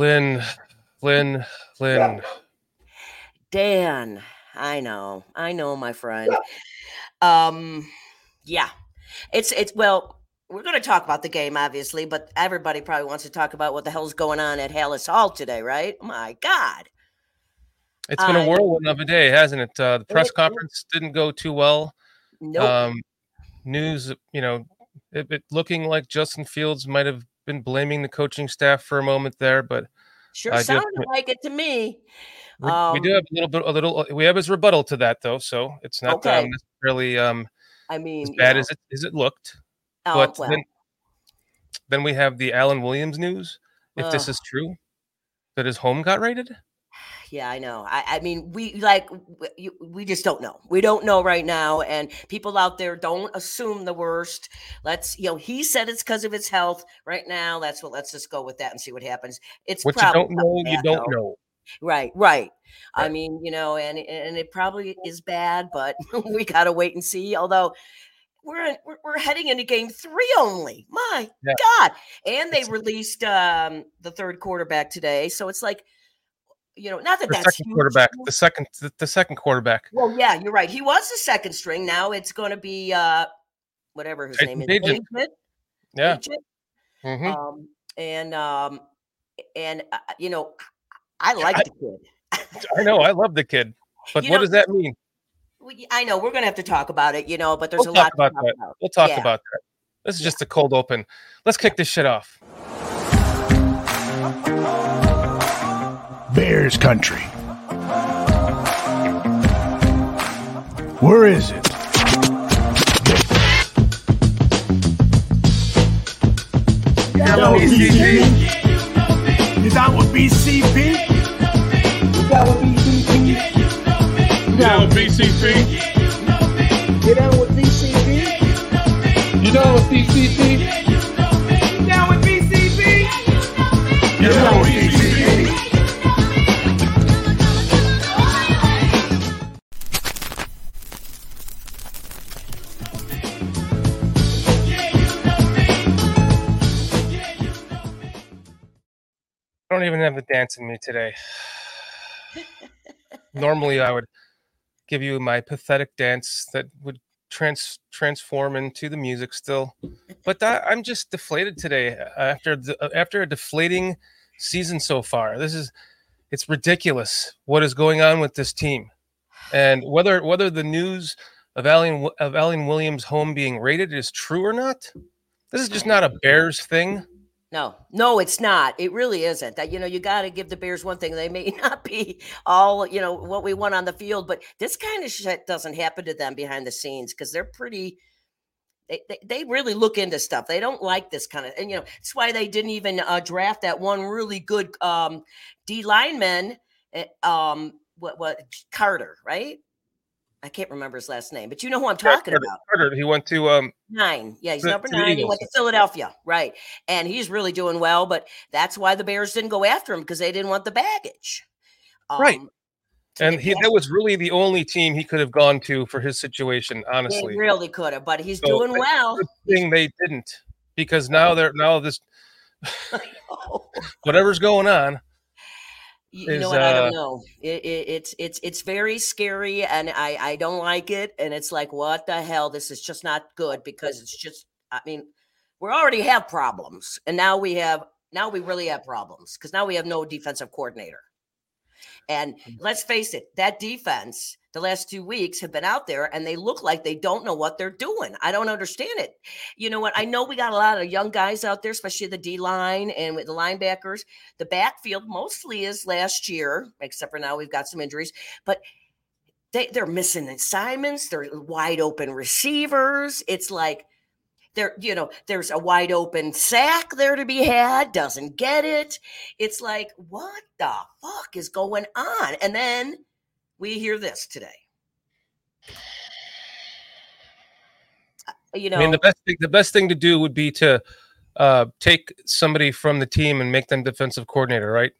Lynn, Lynn, Lynn. Dan, I know, I know, my friend. Um, yeah, it's it's well, we're going to talk about the game, obviously, but everybody probably wants to talk about what the hell's going on at Halas Hall today, right? My God. It's been a whirlwind of a day, hasn't it? Uh, the press conference didn't go too well. Nope. Um, news, you know, it, it looking like Justin Fields might have been blaming the coaching staff for a moment there, but sure I sounded like it to me. we, we Um, do have a little bit, a little. We have his rebuttal to that, though, so it's not Okay. um, necessarily um, I mean, as bad know, as it as it looked. oh, but well, then, then we have the Alan Williams news. If this is true, that his home got raided. Yeah, I know. I, I mean, we like w- you, we just don't know. We don't know right now, and people out there don't assume the worst. Let's, you know, he said it's because of his health right now. That's what. Let's just go with that and see what happens. It's What you don't know, you don't though. know. Right, right. I mean, you know, and and it probably is bad, but we gotta wait and see. Although we're in, we're, we're heading into game three only. My Yeah. God! And they It's- released um the third quarterback today, so it's like, you know, not that The that's second quarterback. The second. The, the second quarterback. Well, yeah, you're right. He was the second string. Now it's going to be uh whatever his name is. Bagent? Yeah. Bagent? hmm Um, and um, and uh, you know, I like the kid. I know. I love the kid, but You what know, does that mean? We- I know we're going to have to talk about it, you know, but there's We'll a lot about to talk that. about. We'll talk Yeah. about that. This is Yeah. just a cold open. Let's kick this shit off. Bears country. Where is it? Yo, BCP. Is that what BCP? Down with BCP. Down with BCP. Get down with BCP. You know with BCP? I don't have the dance in me today. Normally, I would give you my pathetic dance that would trans transform into the music still, but that, I'm just deflated today uh, after the, uh, after a deflating season so far. This is it's ridiculous what is going on with this team, and whether whether the news of Alan of Alan Williams' home being raided is true or not. This is just not a Bears thing. No, no, it's not. It really isn't. That you know, you got to give the Bears one thing. They may not be all you know what we want on the field, but this kind of shit doesn't happen to them behind the scenes because they're pretty. They, they, really look into stuff. They don't like this kind of, and you know, that's why they didn't even uh, draft that one really good um, D lineman, eh, um, what what Carter, right? I can't remember his last name, but you know who I'm talking Carter- about. Carter, he went to um Nine. Yeah, he's To- number nine. He went to Philadelphia. Right. And he's really doing well, but that's why the Bears didn't go after him because they didn't want the baggage. Right. Um, so and he that was really the only team he could have gone to for his situation, honestly. really could have, but he's So, doing well. Thing they didn't, because now they're now this whatever's going on. You, you know is, what? I uh, don't know. It, it, it's it's it's very scary, and I I don't like it. And it's like, what the hell? This is just not good because it's just. I mean, we already have problems, and now we have now we really have problems because now we have no defensive coordinator. And Mm. let's face it, that defense the last two weeks have been out there and they look like they don't know what they're doing. I don't understand it. You know what? I know we got a lot of young guys out there, especially the D line and with the linebackers. The backfield mostly is last year, except for now we've got some injuries, but they, they're missing assignments. They're wide open receivers. It's like there, you know, there's a wide open sack there to be had, doesn't get it. It's like, what the fuck is going on? And then we hear this today. You know, I mean, the best thing the best thing to do would be to uh, take somebody from the team and make them defensive coordinator, right?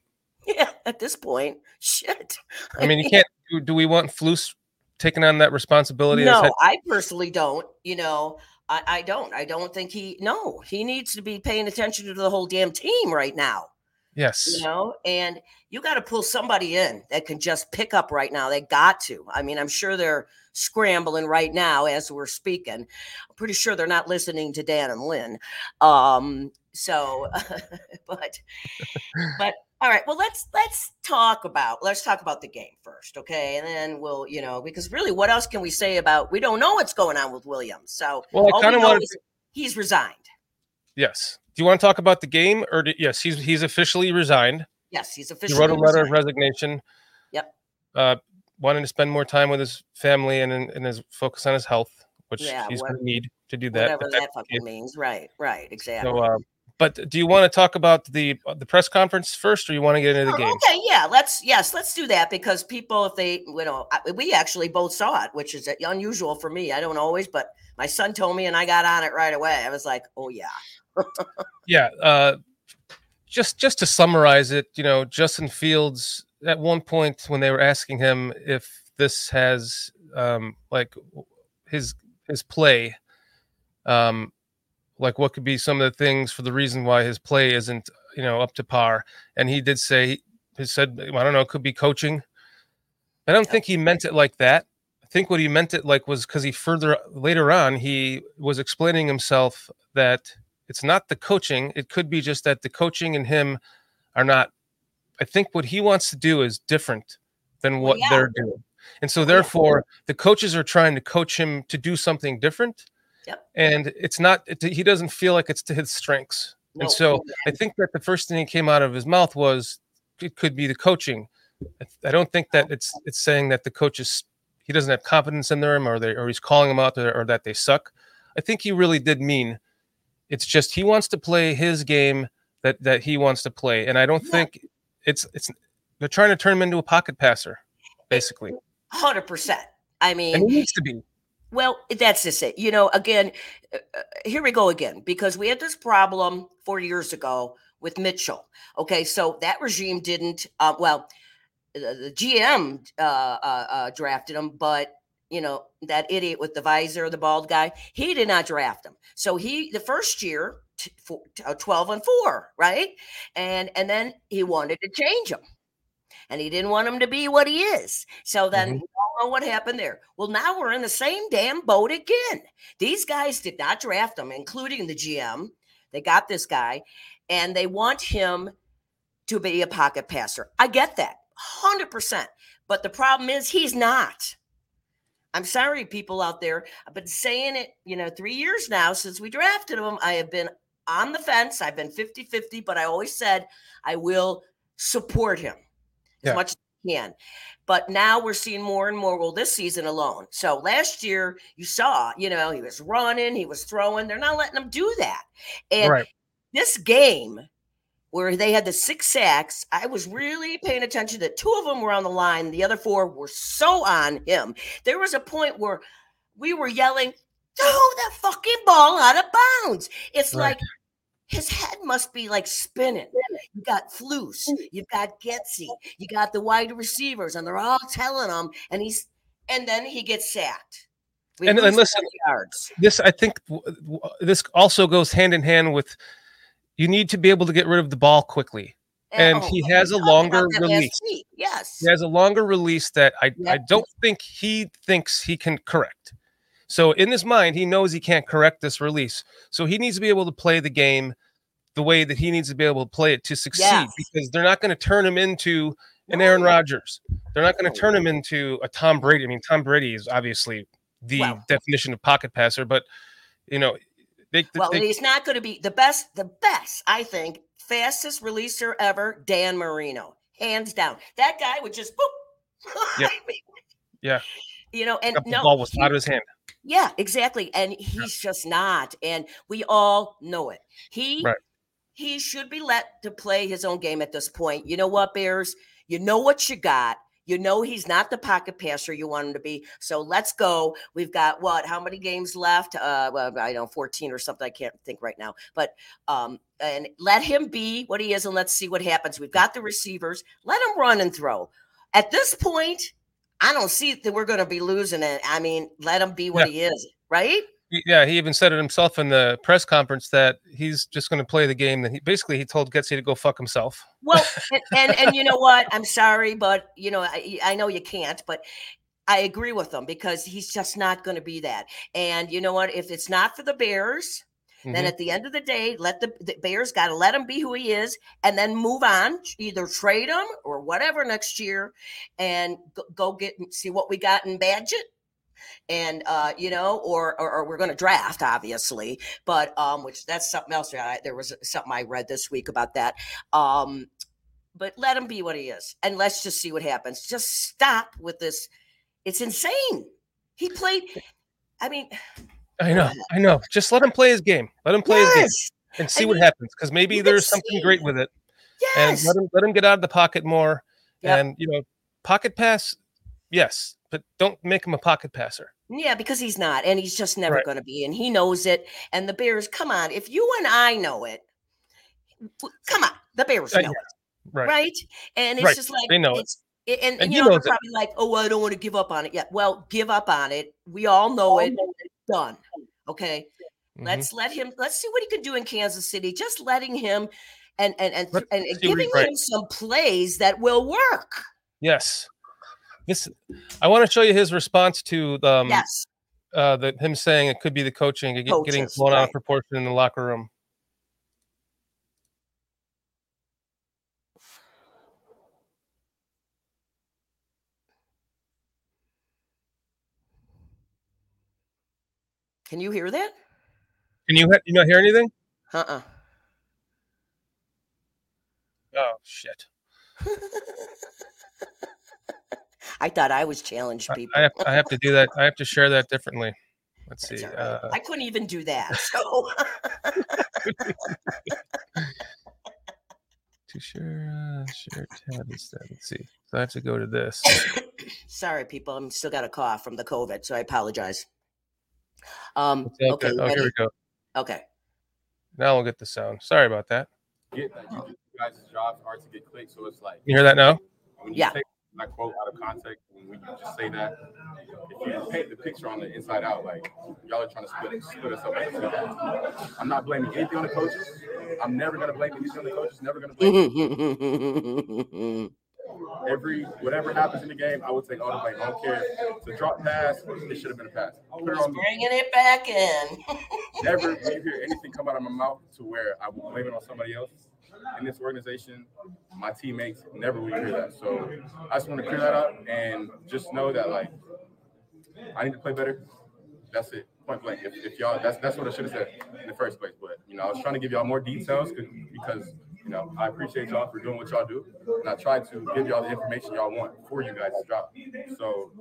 yeah, at this point, shit. I mean, you can't. Do, do we want Flus taking on that responsibility? No, I personally don't. You know, I, I don't. I don't think he. No, he needs to be paying attention to the whole damn team right now. Yes. you know and you got to pull somebody in that can just pick up right now they got to i mean i'm sure they're scrambling right now as we're speaking i'm pretty sure they're not listening to dan and lynn um so but but all right well let's let's talk about let's talk about the game first okay and then we'll you know because really what else can we say about we don't know what's going on with williams so Well, I kind of wanted. he's resigned Yes. Do you want to talk about the game, or do, yes, he's he's officially resigned. yes he's officially. He wrote a letter of resigned. resignation. Yep. Uh, wanting to spend more time with his family and and his focus on his health, which Yeah, he's going to need to do that. whatever but that fucking means right right exactly So, uh, but do you want to talk about the the press conference first, or you want to get into the Oh, game? Okay, yeah, let's yes, let's do that because people, if they, you know, I- we actually both saw it, which is unusual for me. I don't always, but my son told me, and I got on it right away. I was like, oh yeah, Yeah. Uh, just just to summarize it, you know, Justin Fields at one point when they were asking him if this has um, like his his play, um, like what could be some of the things for the reason why his play isn't you know up to par, and he did say he said I don't know, it could be coaching. I don't think he meant it like that. I think what he meant it like was because he further later on he was explaining himself that it's not the coaching. It could be just that the coaching and him are not. I think what he wants to do is different than Well, what yeah. they're doing, and so oh, yeah. therefore the coaches are trying to coach him to do something different. Yep. And it's not. It, he doesn't feel like it's to his strengths. No, And so I think that the first thing that came out of his mouth was it could be the coaching. I- don't think that it's it's saying that the coaches he doesn't have confidence in them or they or he's calling them out or, or that they suck. I think he really did mean it's just he wants to play his game that that he wants to play, and I don't Yeah. think it's it's they're trying to turn him into a pocket passer, basically, hundred percent. I mean, and he needs to be. Well, that's just it. You know, again, uh, uh, here we go again because we had this problem four years ago with Mitchell. Okay, so that regime didn't. Uh, well, the, the GM uh, uh, uh, drafted him, but you know that idiot with the visor, the bald guy, he did not draft him. So he, the first year, t- four, t- uh, twelve and four, right, and and then he wanted to change him. And he didn't want him to be what he is. So then Mhm. we all know what happened there. Well, now we're in the same damn boat again. These guys did not draft him, including the GM. They got this guy, and they want him to be a pocket passer. I get that, hundred percent. But the problem is he's not. I'm sorry, people out there. I've been saying it, you know, three years now since we drafted him. I have been on the fence. I've been 50 50, but I always said I will support him as Yeah. much as I can. But now we're seeing more and more. Well, this season alone. So last year, you saw, you know, he was running, he was throwing. They're not letting him do that. And right. this game where they had the six sacks, I was really paying attention that two of them were on the line. The other four were so on him. There was a point where we were yelling, throw that fucking ball out of bounds. It's Right. like his head must be like spinning. You got Flus, mm. you've got Getsy, you got the wide receivers, and they're all telling him, and he's and then he gets sacked. We And- and listen, yards. this I think w- w- this also goes hand in hand with you need to be able to get rid of the ball quickly. And oh, he oh, has a longer release. Yes. He has a longer release that I, I don't think he thinks he can correct. So in his mind, he knows he can't correct this release. So he needs to be able to play the game the way that he needs to be able to play it to succeed Yes. because they're not going to turn him into an Aaron. Rodgers. They're not going to turn him into a Tom Brady. I mean, Tom Brady is obviously the definition of pocket passer, but you know, they, Well, they, he's not going to be the best, the best, I think, fastest releaser ever, Dan Marino. Hands down. That guy would just boop. Yep. I mean, Yeah. You know, and the no, ball was he- out of his hand. Yeah, exactly. And he's just not. And we all know it. He Right. he should be let to play his own game at this point. You know what, Bears? You know what you got. You know he's not the pocket passer you want him to be. So let's go. We've got what? How many games left? Uh, well, I don't know, 14 or something. I can't think right now. But um, and let him be what he is, and let's see what happens. We've got the receivers. Let him run and throw. At this point, I don't see that we're going to be losing it. I mean, let him be what he is, right? Yeah, he even said it himself in the press conference that he's just going to play the game that he basically he told Getsy to go fuck himself. Well, and, and and you know what? I'm sorry, but you know, I, I know you can't, but I agree with him because he's just not going to be that. And you know what? If it's not for the Bears, then Mhm. at the end of the day, let the, the Bears got to let him be who he is, and then move on. Either trade him or whatever next year, and go, go get see what we got in Bagent. And uh, you know, or or, or we're going to draft, obviously, but um, which that's something else. I, there was something I read this week about that. Um, but let him be what he is and let's just see what happens just stop with this it's insane he played i mean I know, I know. Just let him play his game. Let him play his game and see what happens. Because maybe there's something see- great with it, Yes. and let him let him get out of the pocket more. Yep. And you know, pocket pass, yes, but don't make him a pocket passer. yeah because he's not and he's just never Right. going to be and he knows it and the bears come on if you and i know it come on the bears Uh, know yeah, it Right. right and it's Right. just like They know it. it, and, And and you know they're it. probably like oh i don't want to give up on it yet well give up on it we all know it done okay Mhm. Let's let him. Let's see what he can do in Kansas City. Just letting him and and and, and, and see what he- giving him some plays that will work. Yes. This I want to show you his response to um yes. uh the him saying it could be the coaching get, getting Coaches, blown out of proportion in the locker room. Can you hear that? Can you you not hear anything? Uh uh Oh shit. I thought I was challenged people. I have I have to do that. I have to share that differently. Let's That's see. right. Uh, I couldn't even do that. So to share uh, share tab instead. Let's see. So I have to go to this. sorry, people. I'm still got a cough from the COVID, so I apologize. Um. It's all Okay. Oh, here we go. Okay. Now we'll get the sound. Sorry about that. get that you, you guys' jobs are to get clicks. So it's like You hear that now? when you Yeah. take that quote out of context, when you just say that, if you paint the picture on the inside out, like y'all are trying to split, split us up. as a team. I'm not blaming anything on the coaches. I'm never gonna blame anything on the coaches. Never gonna blame every whatever happens in the game. I would take all the blame. I don't care. To drop pass, it should have been a pass. Put it on me. bringing it back in. Never you hear anything come out of my mouth to where I will blame it on somebody else in this organization, my teammates, never will you hear that. So I just want to clear that up and just know that like I need to play better. That's it. Point blank. If, if y'all that's that's what I should have said in the first place. But you know, I was trying to give y'all more details because you know I appreciate y'all for doing what y'all do. And I try to give y'all the information y'all want for you guys to drop. So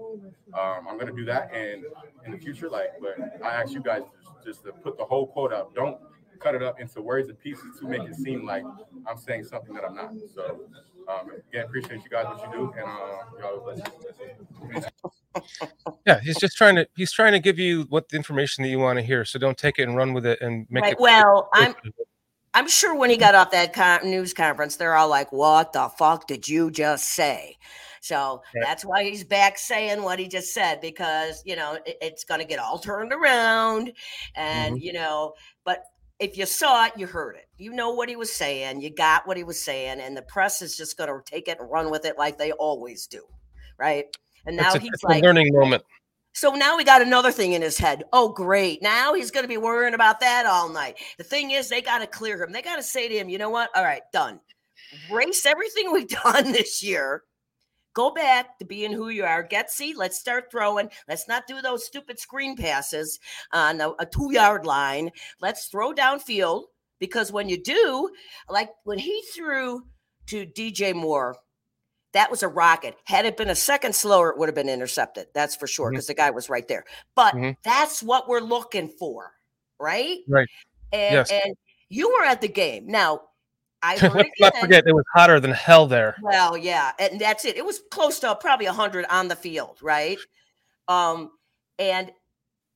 um, I'm gonna do that and in the future, like, but I ask you guys just, just to put the whole quote up. Don't cut it up into words and pieces to make it seem like I'm saying something that I'm not. So um, again, appreciate you guys what you do, and uh, y'all bless you. Yeah, he's just trying to he's trying to give you what the information that you want to hear. So don't take it and run with it and make Right. it. Well, I'm I'm sure when he got off that con- news conference, they're all like, "What the fuck did you just say?" So Right. that's why he's back saying what he just said because you know it- it's going to get all turned around, and Mm-hmm. you know. But if you saw it, you heard it. You know what he was saying. You got what he was saying, and the press is just going to take it and run with it like they always do, right? And now it's a, he's like, learning moment. So now we got another thing in his head. Oh, great. Now he's going to be worrying about that all night. The thing is, they got to clear him. They got to say to him, you know what? All right, done. Race everything we've done this year. Go back to being who you are. Get see. Let's start throwing. Let's not do those stupid screen passes on a, a two yard line. Let's throw downfield because when you do, like when he threw to DJ Moore, that was a rocket. Had it been a second slower, it would have been intercepted. That's for sure because the guy was right there. But Mhm. that's what we're looking for, right? Right. And, Yes. and you were at the game. Now, I Let's forget it was hotter than hell there. well, yeah, and that's it. It was close to probably hundred on the field, right? Um, and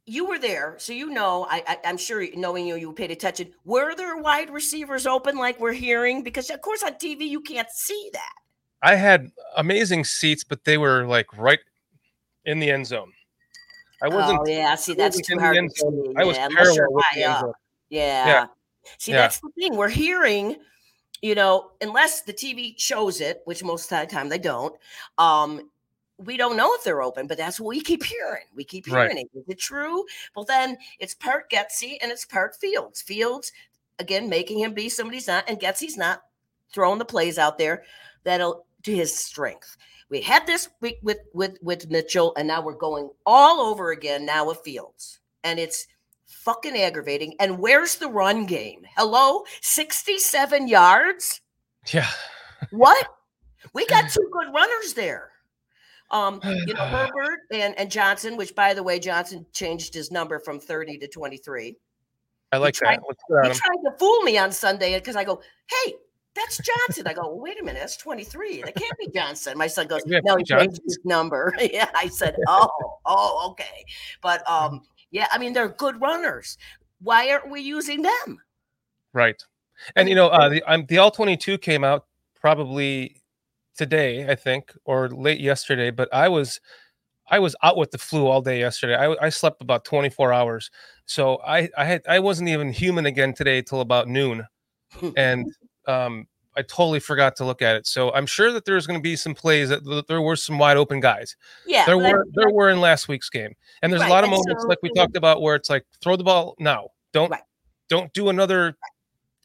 you were there, so you know. I, I I'm sure knowing you, you paid attention. Were there wide receivers open like we're hearing? Because of course on TV you can't see that. I had amazing seats, but they were like right in the end zone. I wasn't. Oh yeah, see that's too hard to see. I was yeah, parallel with the end zone. Yeah. See, Yeah. that's the thing. We're hearing, you know, unless the TV shows it, which most of the time they don't, um, we don't know if they're open, but that's what we keep hearing. We keep Right. hearing it. Is it true? Well, then it's part Getsy and it's part Fields. Fields, again, making him be somebody he's not, and Getsy's not throwing the plays out there that'll to his strength. We had this week with with with Mitchell, and now we're going all over again now with Fields, and it's fucking aggravating. And where's the run game? Hello, sixty-seven yards. Yeah. What? We got two good runners there. Um, you know, Herbert and, and Johnson, which by the way, Johnson changed his number from 30 to 23. I like tried- that. Let's He tried to fool me on Sunday because I go, hey, that's Johnson. I go, well, wait a minute, that's 23. That can't be Johnson. My son goes, no, he changed his number. yeah, I said, oh, oh, okay. But um, yeah, I mean, they're good runners. Why aren't we using them? Right. And you know, uh, the um, the all twenty two came out probably today, I think, or late yesterday. But I was I was out with the flu all day yesterday. I, I slept about twenty four hours, so I I had I wasn't even human again today till about noon, and um, I totally forgot to look at it. So I'm sure that there's going to be some plays that that there were some wide open guys. Yeah, there were there were in last week's game, and there's Right, a lot of moments so- like we talked about where it's like throw the ball now, don't Right. don't do another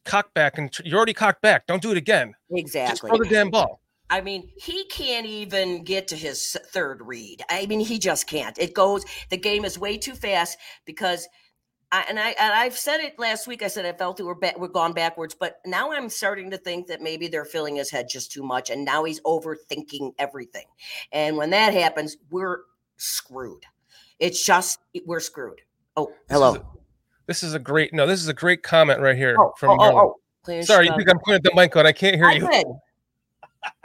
cock back, and tr- you're already cocked back. Don't do it again. Just exactly. throw the damn ball. I mean, he can't even get to his third read. I mean, he just can't. It goes. The game is way too fast because, I, and I and I've said it last week. I said I felt that we're ba- we're gone backwards, but now I'm starting to think that maybe they're filling his head just too much, and now he's overthinking everything. And when that happens, we're screwed. It's just we're screwed. Oh, This is hello. a- This is a great no. This is a great comment right here Oh, from oh, oh, oh. Sorry, you think I'm pointing at the mic on? I can't hear I you. did.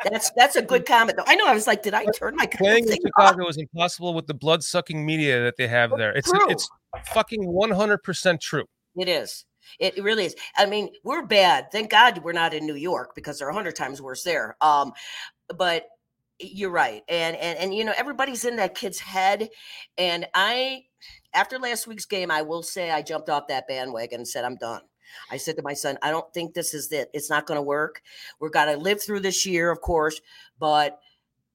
That's that's a good comment though. I know. I was like, did I turn my Playing in thing off? Chicago is impossible with the blood sucking media that they have there. It's True. it's fucking 100 percent true. It is. It it really is. I mean, we're bad. Thank God we're not in New York because they're a hundred times worse there. Um, but you're right. And and and you know, everybody's in that kid's head. And I after last week's game, I will say I jumped off that bandwagon and said, I'm done. I said to my son, I don't think this is it. It's not going to work. We're going to live through this year, of course, but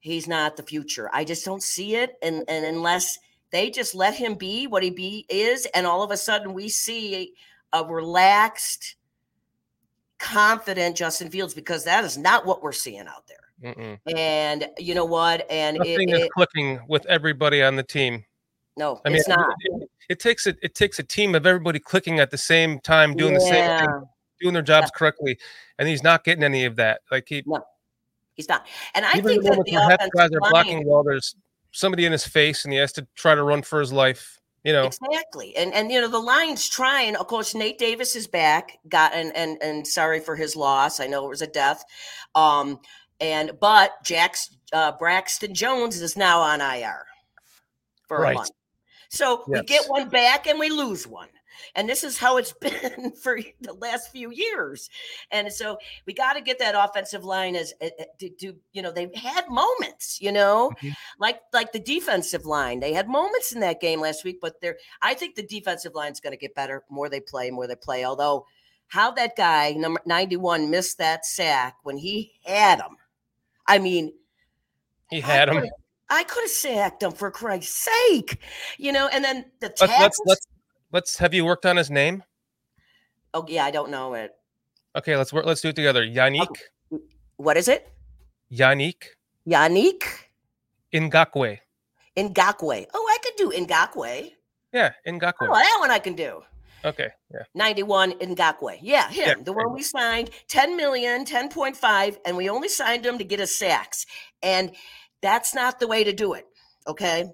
he's not the future. I just don't see it. And and unless they just let him be what he be is, and all of a sudden we see a relaxed, confident Justin Fields because that is not what we're seeing out there. Mm-mm. And you know what? And it, Nothing is it- clicking with everybody on the team. no, I mean, it's not. It, it takes a it takes a team of everybody clicking at the same time, doing the same thing, doing their jobs correctly, and he's not getting any of that. Like he, He's not. And I think the that the offensive guys are blocking well, there's somebody in his face, and he has to try to run for his life. You know, Exactly. And and you know, the line's trying. Of course, Nate Davis is back. Got and and and sorry for his loss. I know it was a death. Um and but Jack's uh Braxton Jones is now on IR for Right. a month. So we get one back and we lose one. And this is how it's been for the last few years. And so we got to get that offensive line as uh, uh, to, to you know they've had moments, you know, Mhm. like like the defensive line. They had moments in that game last week, but they're I think the defensive line's going to get better more they play, more they play. Although how that guy number 91 missed that sack when he had him. I mean, he had I him. I could have sacked him for Christ's sake, you know. And then the Let's let's let's let's have you worked on his name? oh yeah, I don't know it. Okay, let's work. Let's do it together. Yannick, oh, What is it? Yannick Yannick Ngakoue. Ngakoue. Oh, I could do Ngakoue. Yeah, Ngakoue. Oh, that one I can do. Okay, yeah. 91 Ngakoue. Yeah, him. Yeah, the one we signed, 10 million, 10.5, and we only signed him to get us sacks. And that's not the way to do it. Okay.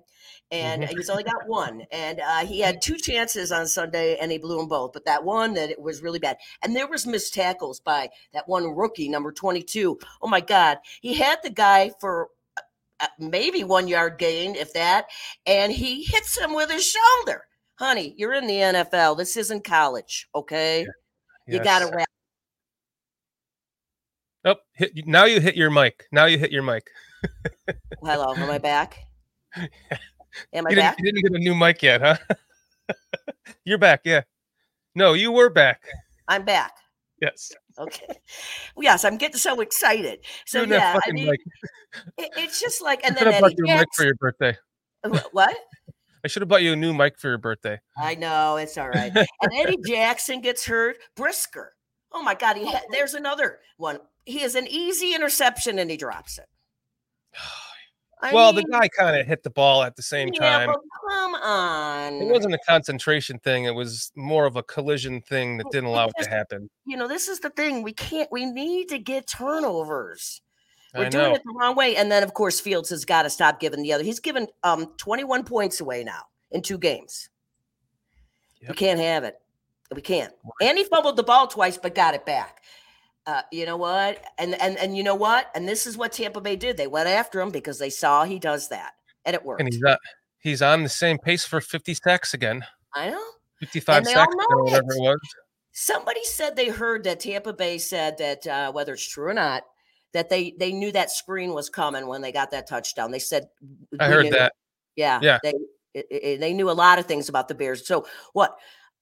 And Mm-hmm. he's only got one. And uh, he had two chances on Sunday and he blew them both. But that one that it was really bad. And there was missed tackles by that one rookie, number 22. Oh my God. He had the guy for uh, maybe one yard gain, if that, and he hits him with his shoulder. Honey, you're in the NFL. This isn't college, okay? You got to wrap. Oh, hit, now you hit your mic. Now you hit your mic. Hello, am I back? Am I You back? you didn't get a new mic yet, huh? You're back, yeah. No, you were back. I'm back. Yes. Okay. Well, yes, I'm getting so excited. So yeah, I mean, it, it's just like, and I then Eddie you mic for your birthday. Uh, what? I should have bought you a new mic for your birthday. I know it's all right. and Eddie Jackson gets hurt. Brisker. Oh my God! He there's another one. He has an easy interception and he drops it. Well, the guy kind of hit the ball at the same yeah, time. come on. It wasn't a concentration thing. It was more of a collision thing that didn't allow it to happen. you know, this is the thing. We can't. We need to get turnovers. We're I doing know. it the wrong way. And then, of course, Fields has got to stop giving the other. He's given um 21 points away now in two games. We can't have it. We can't. And he fumbled the ball twice, but got it back. Uh, you know what? And and and you know what? And this is what Tampa Bay did. They went after him because they saw he does that, and it worked. And he's not. He's on the same pace for 50 sacks again. I know. 55 sacks or whatever it. it was. Somebody said they heard that Tampa Bay said that uh, whether it's true or not, that they they knew that screen was coming when they got that touchdown. They said I heard knew." that. Yeah, Yeah. They it- it- they knew a lot of things about the Bears. So what?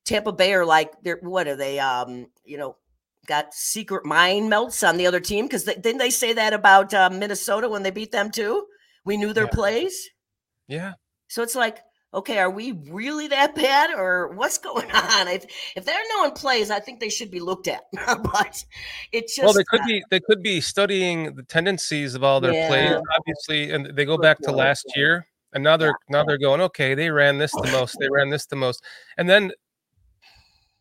Tampa Bay are like they're what are they? Um, you know, got secret mind melts on the other team because they, didn't they say that about uh, Minnesota when they beat them too? We knew their Yeah. plays. Yeah. So it's like, okay, are we really that bad or what's going on? If if they're knowing plays, I think they should be looked at. but it just Well, they could uh, be they could be studying the tendencies of all their plays, Yeah. obviously, and they go back to last year, and now they're now they're going, okay, they ran this the most, they ran this the most, and then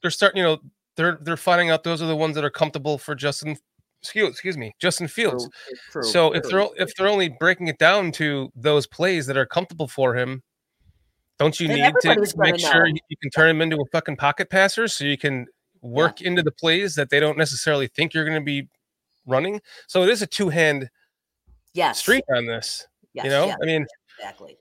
they're starting, you know, they're they're finding out those are the ones that are comfortable for Justin, excuse excuse me, Justin Fields. true, so if they're if they're only breaking it down to those plays that are comfortable for him, don't you Then need to make sure know. you can turn him into a fucking pocket passer so you can work into the plays that they don't necessarily think you're going to be running? So it is a two hand yes, street on this. yes, you know, yes, I mean, exactly.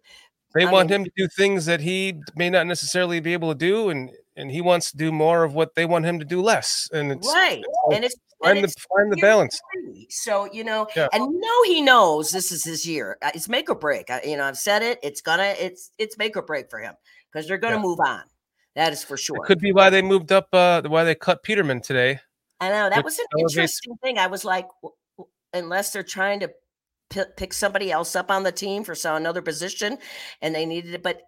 they I want mean- him to do things that he may not necessarily be able to do, and and he wants to do more of what they want him to do less. And it's right, and it's and find the it's find the balance. So you know, Yeah. and you know he knows this is his year. Uh, It's make or break. I, you know, I've said it. It's gonna. It's it's make or break for him because they're gonna Yeah. move on. That is for sure. It could be why they moved up, uh, why they cut Peterman today. I know that was an elevates- interesting thing. I was like, unless they're trying to pi pick somebody else up on the team for some another position, and they needed it, but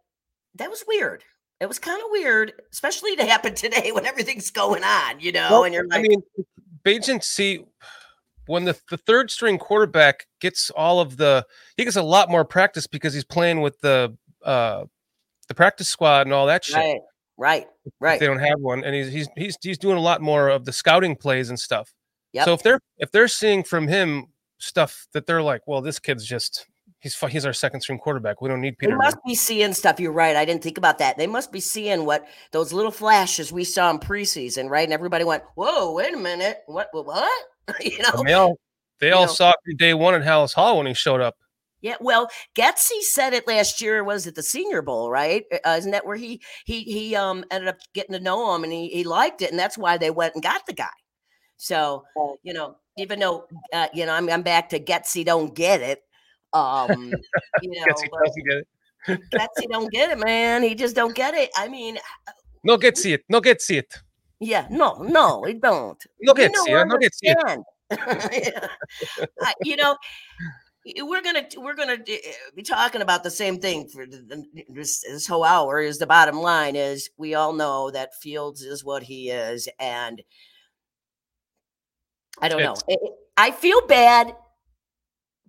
that was weird. It was kind of weird, especially to happen today when everything's going on, you know. Well, and you're I mean, Bagent, see, when the, the third string quarterback gets all of the, he gets a lot more practice because he's playing with the uh the practice squad and all that shit. right, right, if right. They don't have one, and he's he's he's he's doing a lot more of the scouting plays and stuff. Yep. So if they're if they're seeing from him stuff that they're like, well, this kid's just he's he's our second string quarterback. We don't need Peter. They must be seeing stuff. You're right. I didn't think about that. They must be seeing what those little flashes we saw in preseason, right? And everybody went, "Whoa, wait a minute, what? What? what?" you know? And they all they all know. saw it from day one at Halas Hall when he showed up. Yeah, well, Getsy said it last year. Was it the Senior Bowl, right? Uh, isn't that where he he he um ended up getting to know him and he he liked it, and that's why they went and got the guy. So you know, even though uh, you know, I'm I'm back to Getsy don't get it. Um, you know, Gets he but doesn't get it. Getsy don't get it, man. He just don't get it. I mean, No get see it. No get see it. yeah, no, no, it don't. No You get see it. No get see it. You know, we're gonna we're gonna uh, be talking about the same thing for this, this whole hour. Is the bottom line is we all know that Fields is what he is, and I don't know. It's- It- it- I feel bad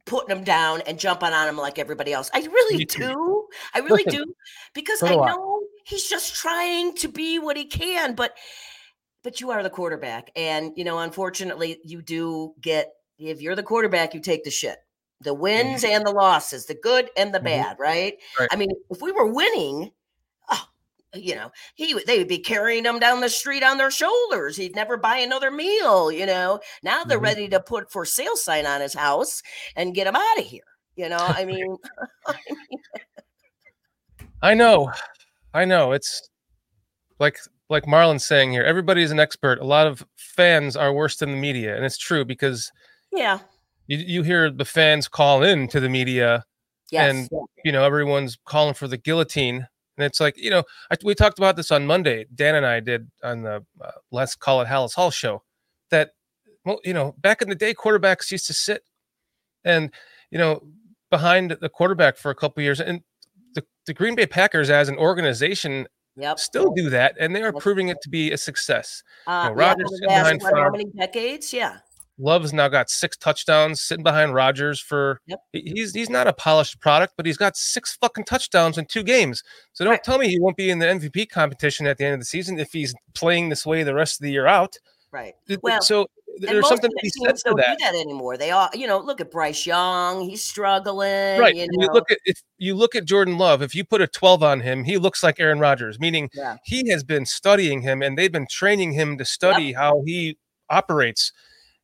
putting him down and jumping on him like everybody else. I really do. I really do because so I do I. know he's just trying to be what he can, but but you are the quarterback and you know unfortunately you do get if you're the quarterback you take the shit the wins and the losses the good and the Mhm. bad right? Right. i mean if we were winning you know he would they would be carrying him down the street on their shoulders he'd never buy another meal you know now they're Mhm. ready to put for sale sign on his house and get him out of here you know i mean I know. I know. It's like like Marlon's saying here. Everybody's an expert. A lot of fans are worse than the media, and it's true because yeah you, you hear the fans call in to the media Yes. and you know everyone's calling for the guillotine and it's like you know I, we talked about this on monday dan and i did on the uh, let's call it halas hall show that well you know back in the day quarterbacks used to sit and you know behind the quarterback for a couple years and the, the green bay packers as an organization Yep. still do that and they are Yes. proving it to be a success Uh, know, yeah, Rodgers for the last, what, how many decades? Yeah. Love's now got six touchdowns sitting behind Rodgers for Yep. he's he's not a polished product, but he's got six fucking touchdowns in two games. So don't Right. tell me he won't be in the MVP competition at the end of the season if he's playing this way the rest of the year out. Right. Well, so there's something to be said for don't that. do that anymore. They all, you know, look at Bryce Young. He's struggling. Right. You know. you look at if you look at Jordan Love, if you put a 12 on him, he looks like Aaron Rodgers, meaning Yeah. he has been studying him and they've been training him to study how he operates,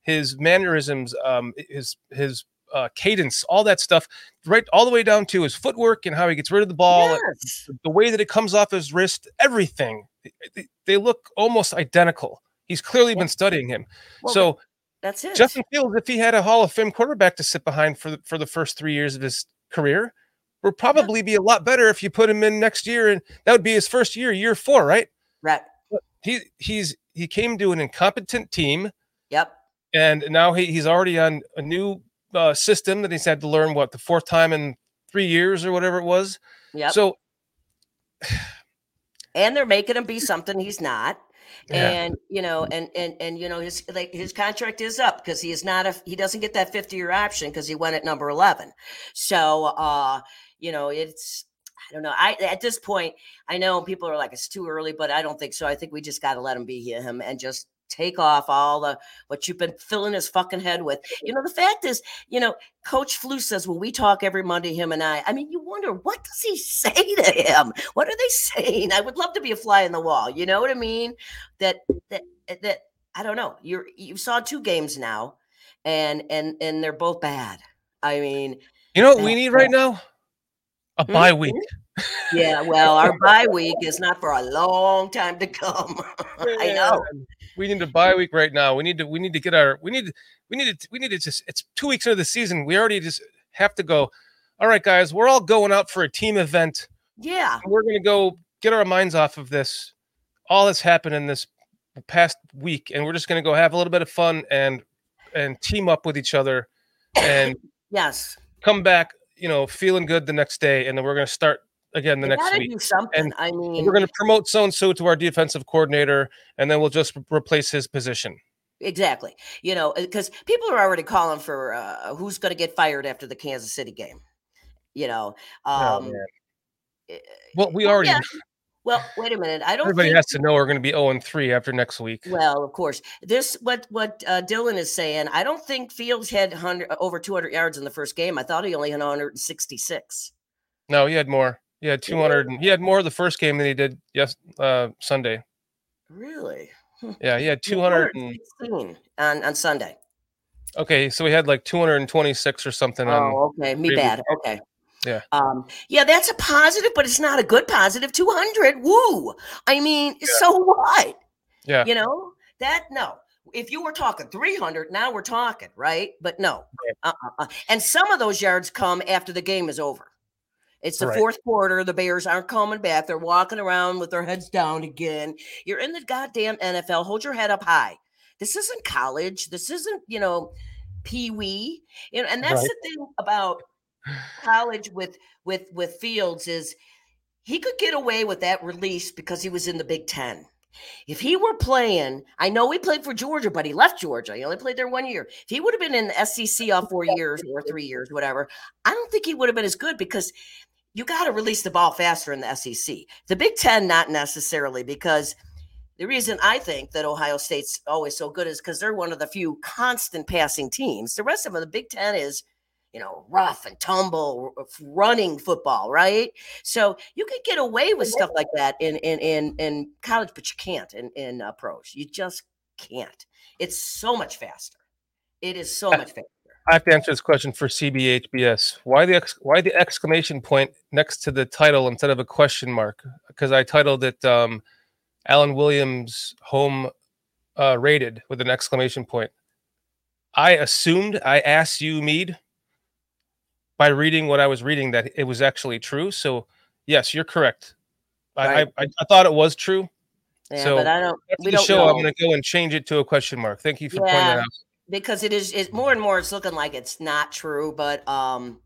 his mannerisms, um, his his uh, cadence, all that stuff, right all the way down to his footwork and how he gets rid of the ball, Yes. the way that it comes off his wrist, everything. They- They look almost identical. He's clearly been studying him. Well, so That's it. Justin Fields, if he had a Hall of Fame quarterback to sit behind for the, for the first three years of his career, would probably be a lot better if you put him in next year, and that would be his first year, year four, right? right. He he's he came to an incompetent team. And now he, he's already on a new uh, system that he's had to learn what the fourth time in three years or whatever it was. Yeah. So and they're making him be something he's not. Yeah. And you know, and and and you know, his like his contract is up because he is not a he doesn't get that 50 year option because he went at number 11. So uh, you know, it's I don't know. I at this point, I know people are like it's too early, but I don't think so. I think we just got to let him be him and just take off all the what you've been filling his fucking head with. You know, the fact is, you know, Coach Flu says, "Well, we talk every Monday, him and I." I mean, you wonder what does he say to him? What are they saying? I would love to be a fly in the wall. You know what I mean? That that that I don't know. You're you saw two games now, and and and they're both bad. I mean, you know what we need right now? A Hmm? bye week. yeah. Well, our bye week is not for a long time to come. I know. We need a bye week right now. We need to we need to get our we need to we need to we need to just it's two weeks into the season. We already just have to go. All right, guys, we're all going out for a team event. Yeah. We're gonna go get our minds off of this, all that's happened in this past week, and we're just gonna go have a little bit of fun and and team up with each other and Yes. come back, you know, feeling good the next day, and then we're gonna start again the You next week. And- I mean, we're going to promote so and so to our defensive coordinator, and then we'll just re- replace his position. Exactly. You know, because people are already calling for uh, who's going to get fired after the Kansas City game. You know, Oh, um, eh, Well, we already yeah. well, wait a minute. I don't everybody think. has to know we're going to be 0 and 3 after next week. well, of course, this what what uh, Dylan is saying. I don't think Fields had over 200 yards in the first game. I thought he only had 166. No, he had more. He had 200. and- He had more the first game than he did yes uh, Sunday. Really? Yeah, he had 200. And, 216 on on Sunday. okay, so we had like 226 or something. on, Oh, okay. Me previous bad. Okay. Yeah. Um, yeah, that's a positive, but it's not a good positive. 200. Woo. I mean, so what? yeah, You know, that no. If you were talking 300, now we're talking, right? But no. Uh-uh. And some of those yards come after the game is over. It's the Right. fourth quarter. The Bears aren't coming back. They're walking around with their heads down again. You're in the goddamn NFL. Hold your head up high. This isn't college. This isn't, you know, pee wee. You know, and that's Right. the thing about college with with with Fields is he could get away with that release because he was in the Big Ten. If he were playing, I know he played for Georgia, but he left Georgia. He only played there one year. If he would have been in the SEC all four years or three years, whatever, I don't think he would have been as good because you got to release the ball faster in the SEC. The Big Ten, not necessarily, because the reason I think that Ohio State's always so good is because they're one of the few constant passing teams. The rest of them, the Big Ten is, you know, rough and tumble, running football, right? So you could get away with stuff like that in in in, in college, but you can't in in uh, pros. You just can't. It's so much faster. It is so much faster. I have to answer this question for CBHBS. Why the ex- why the exclamation point next to the title instead of a question mark? Because I titled it um, Alan Williams home uh, rated with an exclamation point. I assumed I asked you, Mead. by reading what I was reading that it was actually true. So yes, you're correct. I Right. I, I, I thought it was true. Yeah, So, but I don't. We the don't show, know I'm going to go and change it to a question mark. Thank you for pointing that out. Because it is. It's more and more. It's looking like it's not true, but um,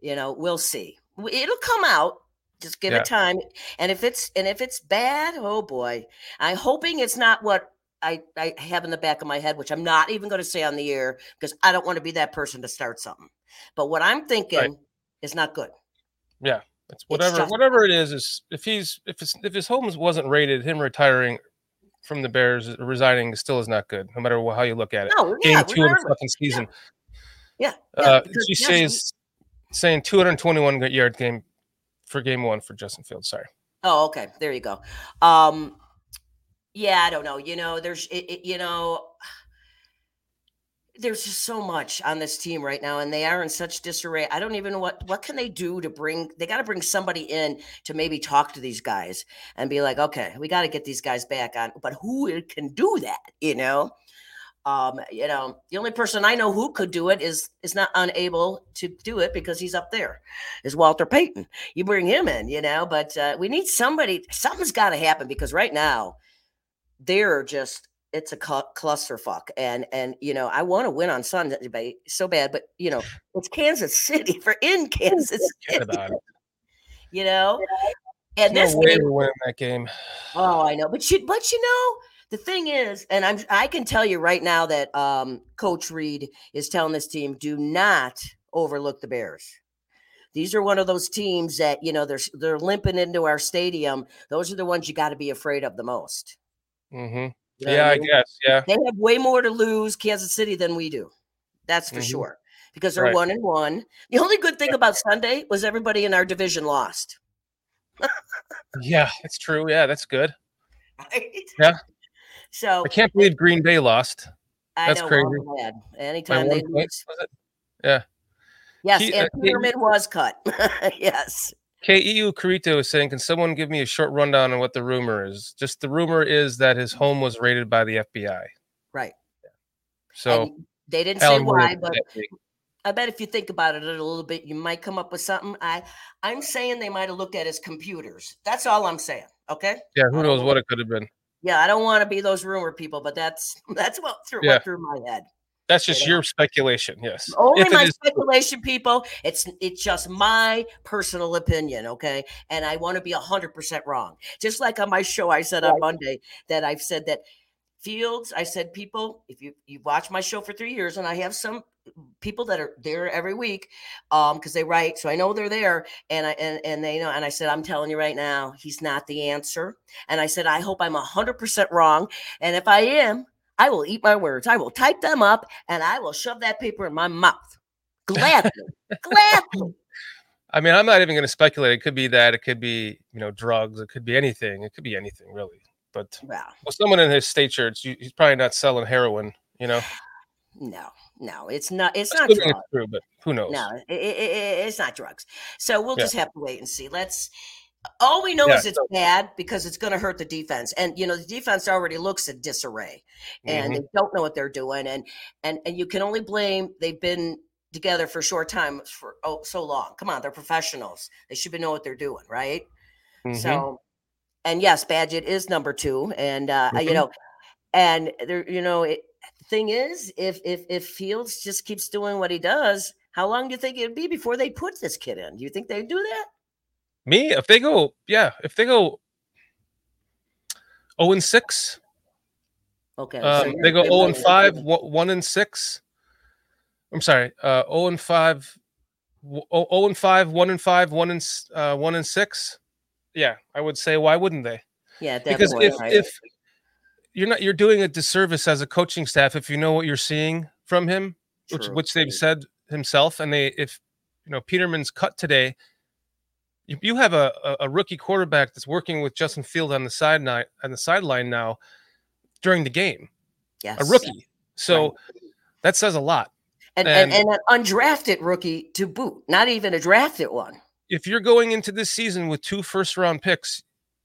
you know, we'll see. It'll come out. Just give Yeah. it time. And if it's and if it's bad, oh boy, I'm hoping it's not what. I, I have in the back of my head, which I'm not even going to say on the air because I don't want to be that person to start something. But what I'm thinking is not good. Yeah, it's whatever just- whatever it is is if he's if it's if his home wasn't rated, him retiring from the Bears uh, resigning still is not good, no matter how you look at it. No, Game yeah, two of the fucking season. Yeah, yeah, Uh, because she yes, says saying 221 yard game for game one for Justin Fields. Sorry. Oh, okay. There you go. Um, yeah, I don't know. You know, there's, it, it- you know, there's just so much on this team right now, and they are in such disarray. I don't even know what what can they do to bring. They got to bring somebody in to maybe talk to these guys and be like, okay, we got to get these guys back on. But who can do that? You know. Um, you know, the only person I know who could do it is is not unable to do it because he's up there. Is Walter Payton? You bring him in, you know. But uh, we need somebody. Something's got to happen because right now they're just it's a cl- clusterfuck. And and you know, I want to win on Sunday so bad, but you know, it's Kansas City for in Kansas City, you know. And There's this no way game, we're winning that game. Oh, I know, but you, but you know, the thing is, and I'm, I can tell you right now that um, Coach Reed is telling this team, do not overlook the Bears. These are one of those teams that you know they're they're limping into our stadium. Those are the ones you got to be afraid of the most. hmm You know Yeah, I mean? guess. Yeah. they have way more to lose Kansas City than we do. That's for Mhm. sure because they're Right. one and one. The only good thing about Sunday was everybody in our division lost. Yeah, that's true. Yeah, that's good. Right? Yeah. So I can't believe Green Bay lost. I That's know, crazy. well, I'm glad. By Anytime they one point, was it? Yeah. Yes, He- and uh, he- was cut. yes. KEU Carito is saying, can someone give me a short rundown on what the rumor is? Just the rumor is that his mm-hmm. home was raided by the FBI. Right. So and they didn't say Alan Moore why, but. I bet if you think about it a little bit, you might come up with something. I I'm saying they might have looked at his computers. That's all I'm saying. Okay. yeah, who knows what it could have been. Yeah, I don't want to be those rumor people, but that's that's what through Yeah. went through my head. That's just your speculation. Yes. Only If my is speculation, people. It's it's just my personal opinion, okay? And I want to be hundred percent wrong. Just like on my show, I said on Monday that I've said that Fields. I said, people, if you you watch my show for three years, and I have some people that are there every week, um, because they write, so I know they're there, and I and and they know. And I said, I'm telling you right now, he's not the answer. And I said, I hope I'm hundred percent wrong. And if I am, I will eat my words. I will type them up and I will shove that paper in my mouth. Gladly. Gladly. I mean, I'm not even going to speculate. It could be that. It could be, you know, drugs. It could be anything. It could be anything, really. But Well, well, someone in his state it's, he's probably not selling heroin. You know, no, no, it's not. It's not drugs. it's true, but who knows? No, it, it, it- it's not drugs. So we'll Yeah. just have to wait and see. Let's. All we know Yeah, is it's bad because it's going to hurt the defense, and you know the defense already looks at disarray, and Mhm. they don't know what they're doing, and and and you can only blame they've been together for a short time for oh so long. Come on, they're professionals. They should be know what they're doing, right? Mhm. So, and yes, Bagent is number two, and uh, you Mhm. know, and there, you know, it, the thing is, if if if Fields just keeps doing what he does, how long do you think it'd be before they put this kid in? Do you think they'd do that? Me, if they go, yeah, if they go 0 and 6, Okay, um, you're- they go you're 0 and 5, 1 and 6. I'm sorry, uh, 0 and 5, w- 0 and 5, 1 and 5, 1 and s- uh, 1 and 6. Yeah, I would say why wouldn't they? Yeah, Because point, if right? if you're not you're doing a disservice as a coaching staff if you know what you're seeing from him, which True, which they've said himself, and they if you know Peterman's cut today, you, have a, a rookie quarterback that's working with Justin Field on the side ni- on the sideline now during the game, yes. a rookie. So that says a lot. and, and, and- and an undrafted rookie to boot, not even a drafted one. If you're going into this season with two first round picks,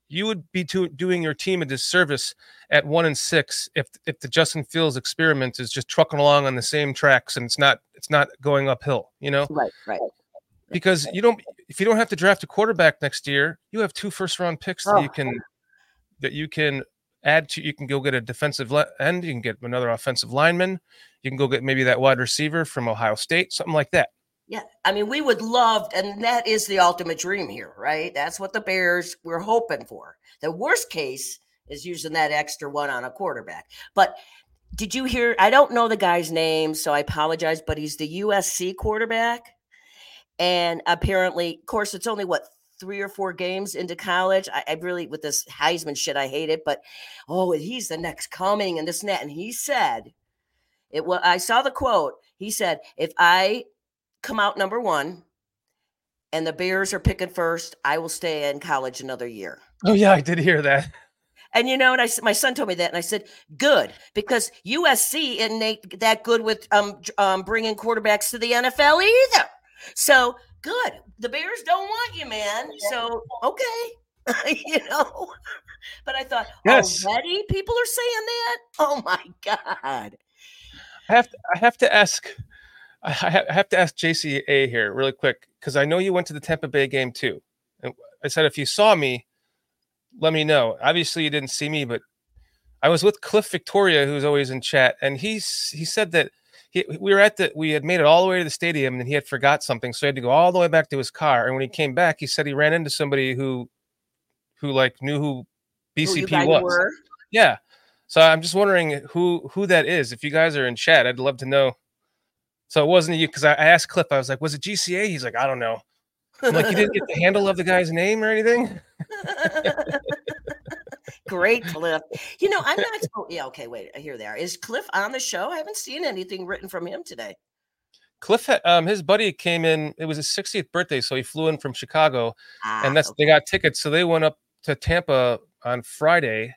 you would be to, doing your team a disservice at one and six if if the Justin Fields experiment is just trucking along on the same tracks and it's not it's not going uphill. You know, Right, right. Because you don't if you don't have to draft a quarterback next year, you have two first round picks that Oh. you can that you can add to. You can go get a defensive end. You can get another offensive lineman. You can go get maybe that wide receiver from Ohio State, something like that. Yeah, I mean, we would love, and that is the ultimate dream here, right? That's what the Bears we're hoping for. The worst case is using that extra one on a quarterback. But did you hear? I don't know the guy's name, so I apologize. But he's the USC quarterback, and apparently, of course, it's only what three or four games into college. I, I really, with this Heisman shit, I hate it. But oh, he's the next coming, and this and that. And he said, "It was." I saw the quote. He said, "If I come out number one and the Bears are picking first, I will stay in college another year. Oh yeah, I did hear that. And you know, and I my son told me that, and I said, "Good," because USC isn't that good with um um bringing quarterbacks to the NFL either. So good. The Bears don't want you, man. So okay, you know. But I thought Yes. already people are saying that. Oh my god! I have to, I have to ask I I have to ask JCA here really quick because I know you went to the Tampa Bay game too. And I said if you saw me, let me know. Obviously you didn't see me, but I was with Cliff Victoria, who's always in chat, and he's he said that he, we were at the we had made it all the way to the stadium and he had forgot something, so he had to go all the way back to his car. And when he came back, he said he ran into somebody who who like knew who Who BCP guys was. were? Yeah. So I'm just wondering who who that is. If you guys are in chat, I'd love to know. So it wasn't you because I, I asked Cliff. I was like, "Was it GCA?" He's like, "I don't know." I'm like, "You didn't get the handle of the guy's name or anything?" Great, Cliff. You know, I'm not. Oh, yeah. Okay, wait. Here they are. Is Cliff on the show? I haven't seen anything written from him today. Cliff, um, his buddy came in. It was his 60th birthday, so he flew in from Chicago, Ah, and that's okay. they got tickets. So they went up to Tampa on Friday,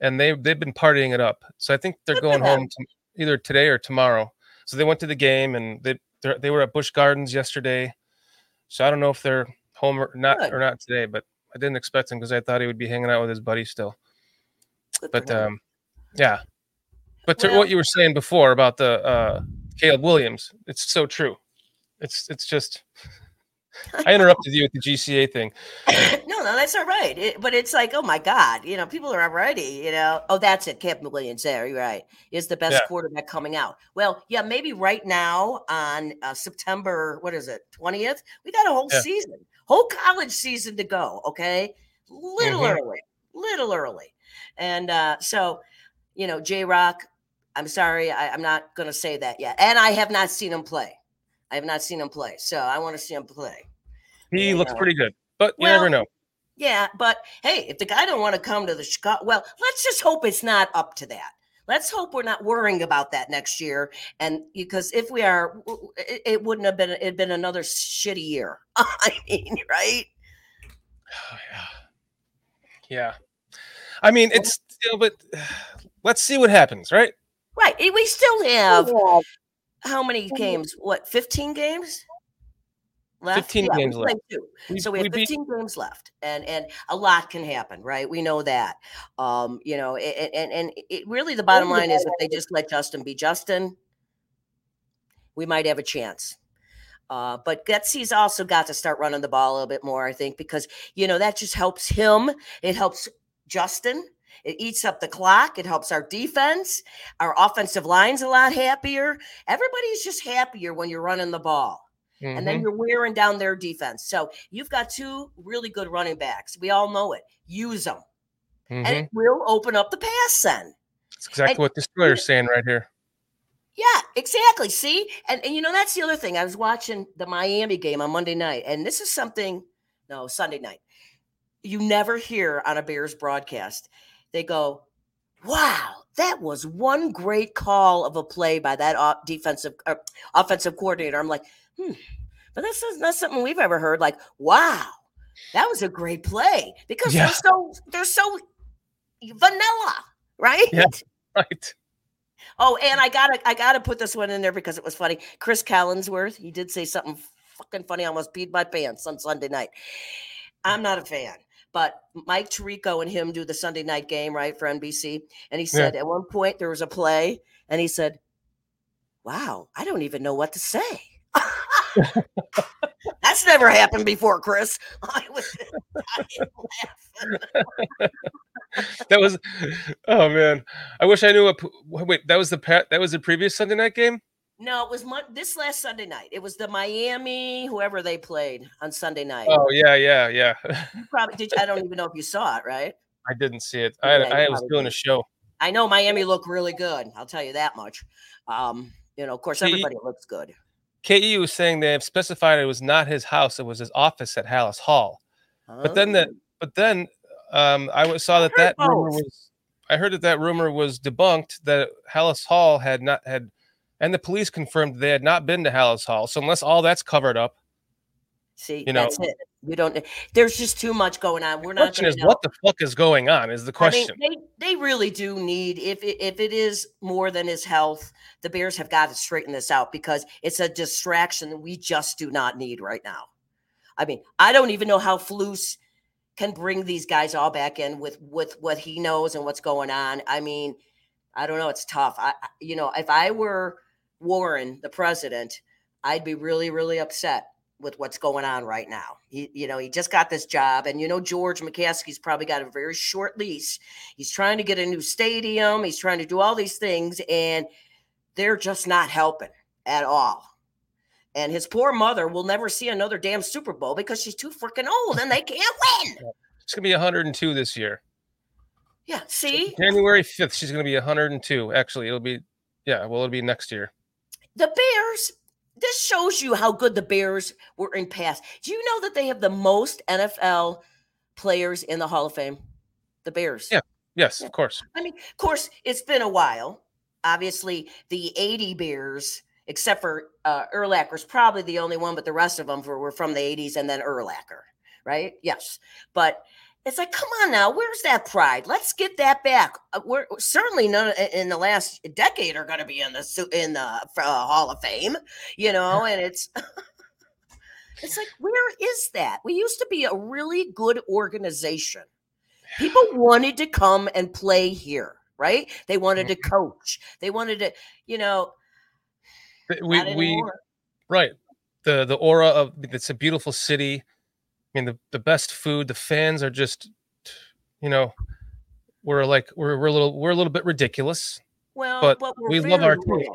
and they they've been partying it up. So I think they're going home to, either today or tomorrow. So they went to the game, and they they were at Busch Gardens yesterday. So I don't know if they're home or not Good. or not today, but I didn't expect him because I thought he would be hanging out with his buddy still. Good But um, yeah. But to Well- what you were saying before about the uh, Caleb Williams, it's so true. It's it's just I interrupted you with the GCA thing. no, no, that's all right. It- but it's like, oh my God, you know, people are already, you know, oh, that's it. Captain Williams there. You're right. Is the best Yeah. quarterback coming out. Well, yeah, maybe right now on uh, September, what is it, 20th? We got a whole Yeah. season, whole college season to go. Okay. Little Mhm. early, little early. And uh, so, you know, J Rock, I'm sorry, I, I'm not going to say that yet. And I have not seen him play. I have not seen him play. So I want to see him play. He You looks know. pretty good, but you Well, never know. Yeah, but hey, if the guy don't want to come to the Chicago, well, let's just hope it's not up to that. Let's hope we're not worrying about that next year. And because if we are, w- w- it, it wouldn't have been it'd been another shitty year. I mean, right? Oh, yeah. Yeah. I mean, it's still, but let's see what happens, right? Right. We still oh, have how many games? What, 15 games? Left? 15 Yeah, games left. We, so we have we beat 15 games left and and a lot can happen right we know that um you know a- a- and and it really the bottom line is if they just let justin be justin we might have a chance uh, but Getsy's also got to start running the ball a little bit more, I think, because you know that just helps him. It helps Justin. It eats up the clock. It helps our defense. Our offensive line's a lot happier. Everybody's just happier when you're running the ball and then Mhm. you're wearing down their defense. So you've got two really good running backs. We all know it. Use them, and Mhm. it will open up the pass then. That's exactly and- what this player's saying right here. Yeah, exactly. See, and, and you know that's the other thing. I was watching the Miami game on Monday night, and this is something. No, Sunday night. You never hear on a Bears broadcast. They go, "Wow, that was one great call of a play by that defensive uh, offensive coordinator." I'm like, hmm, but that's not- not something we've ever heard. Like, wow, that was a great play because Yeah. they're so they're so vanilla, right? Yeah. Right. Oh, and I gotta I gotta put this one in there because it was funny. Chris Collinsworth, he did say something fucking funny. I almost peed my pants on Sunday night. I'm not a fan, but Mike Tirico and him do the Sunday night game right for NBC, and he said at one point there was a play, and he said, "Wow, I don't even know what to say." That's never happened before, Chris. I was laughing. that was oh man i wish i knew what wait that was the pa- that was the previous sunday night game No, it was Mon- this last Sunday night. It was the Miami, whoever they played on Sunday night. oh yeah yeah yeah You probably did. I don't even know if you saw it, right? i didn't see it i, Yeah, I was doing a show I know Miami looked really good. I'll tell you that much. Um, you know, of course, everybody looks good. Ke was saying they have specified it was not his house it was his office at halas hall. But then that Oh. but then um i was- saw that that rumor was i heard that that rumor was debunked that halas hall had not had and the police confirmed they had not been to halas hall. So unless all that's covered up See, you know- that's it. You don't. There's just too much going on. We're the not question going is know. what the fuck is going on is the question I mean, they they really do need if it, if it is more than his health, the Bears have got to straighten this out because it's a distraction that we just do not need right now. I mean, I don't even know how Flus can bring these guys all back in with with what he knows and what's going on. I mean, I don't know. It's tough. I- you know, if I were Warren, the president, I'd be really really upset with what's going on right now. He, you know, he just got this job, and you know, George McCaskey's probably got a very short lease. He's trying to get a new stadium. He's trying to do all these things, and they're just not helping at all. And his poor mother will never see another damn Super Bowl because she's too freaking old and they can't win. It's gonna be 102 this year. Yeah, see, January 5th, she's gonna be 102. Actually, it'll be yeah, well, it'll be next year. the Bears. This shows you how good the Bears were in past. Do you know that they have the most NFL players in the Hall of Fame? The Bears. Yeah. Yes, of course. I mean, of course, it's been a while. Obviously, the 80 Bears, except for uh, Urlacher's probably the only one, but the rest of them were, were from the 80s and then Erlacher, right? Yes. But it's like, come on now, where's that pride? Let's get that back. Uh, we're certainly none in the last decade are going to be in the in the uh, Hall of Fame, you know. And it's it's like, where is that? We used to be a really good organization. People wanted to come and play here, right? They wanted to coach. They wanted to, you know, We we right. The the aura of it's a beautiful city. I mean the, the best food, the fans are just you know, we're like we're we're a little we're a little bit ridiculous. Well, But but, we're we love our team.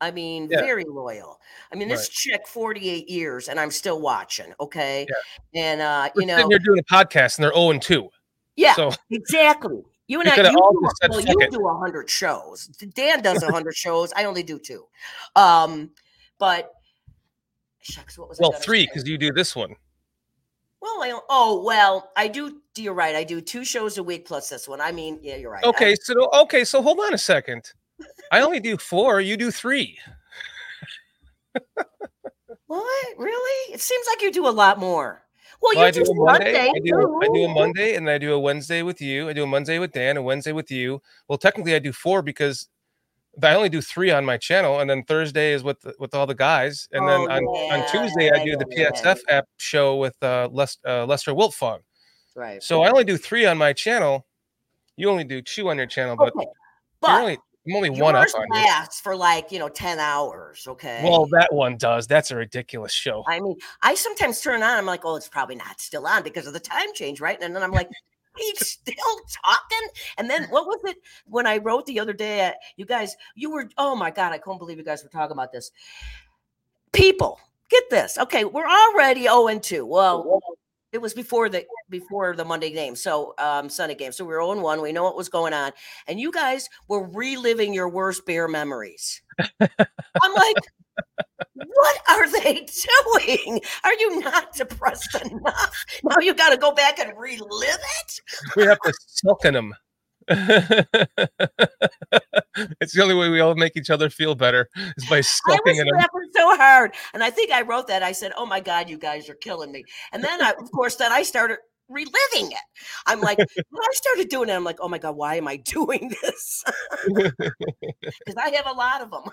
I mean, Yeah. very loyal. I mean, this Right. chick, 48 years, and I'm still watching. Okay. And uh, you know, here doing a podcast and they're 0 and 2. yeah, So exactly. You and I, you, do, said, well, you it." do a hundred shows. Dan does a hundred shows. I only do two. Um, but shucks, what was well three because you do this one. Well, I oh well, I do. You're right. I do two shows a week plus this one. I mean, yeah, you're right. I- Okay, so okay, so hold on a second. I only do four, you do three. what? Really? It seems like you do a lot more. Well, Well, you I do do a Monday. Sunday I do, I do a. Monday, and I do a Wednesday with you. I do a Monday with Dan, a Wednesday with you. Well, technically, I do four because I only do three on my channel, and then Thursday is with with all the guys, and then Oh, on, on yeah, Tuesday I do the. PSF app show with uh, Les, uh, Lester Wiltfong. Right. So I only do three on my channel. You only do two on your channel, but okay. you're only I'm only one up on lasts for like you know ten hours. Okay. Well, that one does. That's a ridiculous show. I mean, I sometimes turn on. I'm like, oh, it's probably not still on because of the time change, right? And then I'm like, he's still talking. And then what was it when I wrote the other day? Uh, you guys, you were, oh my god, I couldn't believe you guys were talking about this. People, get this. Okay, we're already 0 and 2. Well, it was before the before the Monday game, so um Sunday game. So we were 0 and 1. We know what was going on, and you guys were reliving your worst bear memories. I'm like, what are they doing? Are you not depressed enough? Now you got to go back and relive it. we have to suck in them. it's the only way we all make each other feel better is by I sucking was in them. laughing so hard, and I think I wrote that. I said, "Oh my God, you guys are killing me!" And then, I, of course, then I started reliving it. I'm like, when I started doing it, I'm like, "Oh my God, why am I doing this?" Because I have a lot of them.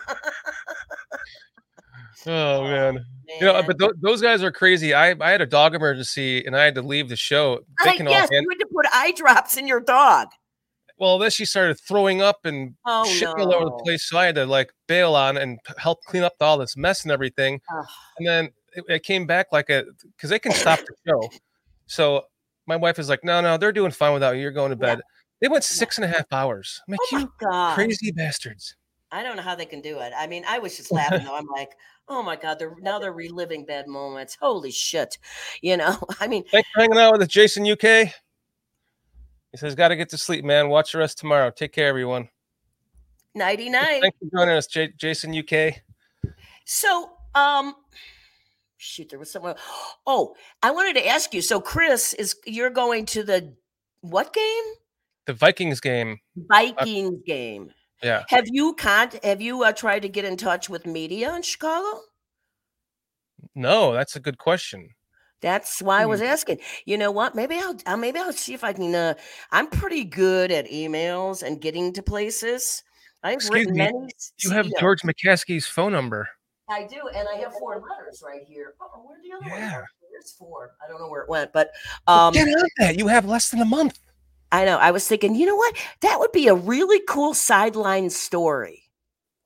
Oh, oh man, you know, but th- those guys are crazy. I I had a dog emergency and I had to leave the show. They I, can yes, hand- you had to put eye drops in your dog. well, then she started throwing up and Oh shit all over the place. So I had to like bail on and help clean up all this mess and everything. Ugh. And then it, it came back like a because they can stop the show. So my wife is like, no, no, they're doing fine without you. You're going to Yeah. bed. They went six and a half hours. I'm oh like, Oh you god. crazy bastards. I don't know how they can do it. I mean, I was just laughing though. I'm like, oh my god, they're now they're reliving bad moments. Holy shit. You know, I mean, Thanks for hanging out with us, Jason UK. He says, got to get to sleep, man. Watch the rest tomorrow. Take care, everyone. nighty night. Thanks for joining us, J- Jason UK. So, um, shoot, there was someone. Oh, I wanted to ask you. So, Chris, is you're going to the what game? The Vikings game. Vikings game. Yeah. Have you con? Have you uh, tried to get in touch with media in Chicago? No, that's a good question. That's why I Hmm. was asking. You know what? Maybe I'll uh, maybe I'll see if I can. Uh, I'm pretty good at emails and getting to places. I've Excuse written me, many. You have George McCaskey's phone number. I do, and I have four letters right here. Oh, where'd the other one? Yeah. There's four. I don't know where it went, but um, Get on that. You have less than a month. I know. I was thinking, you know what? That would be a really cool sideline story,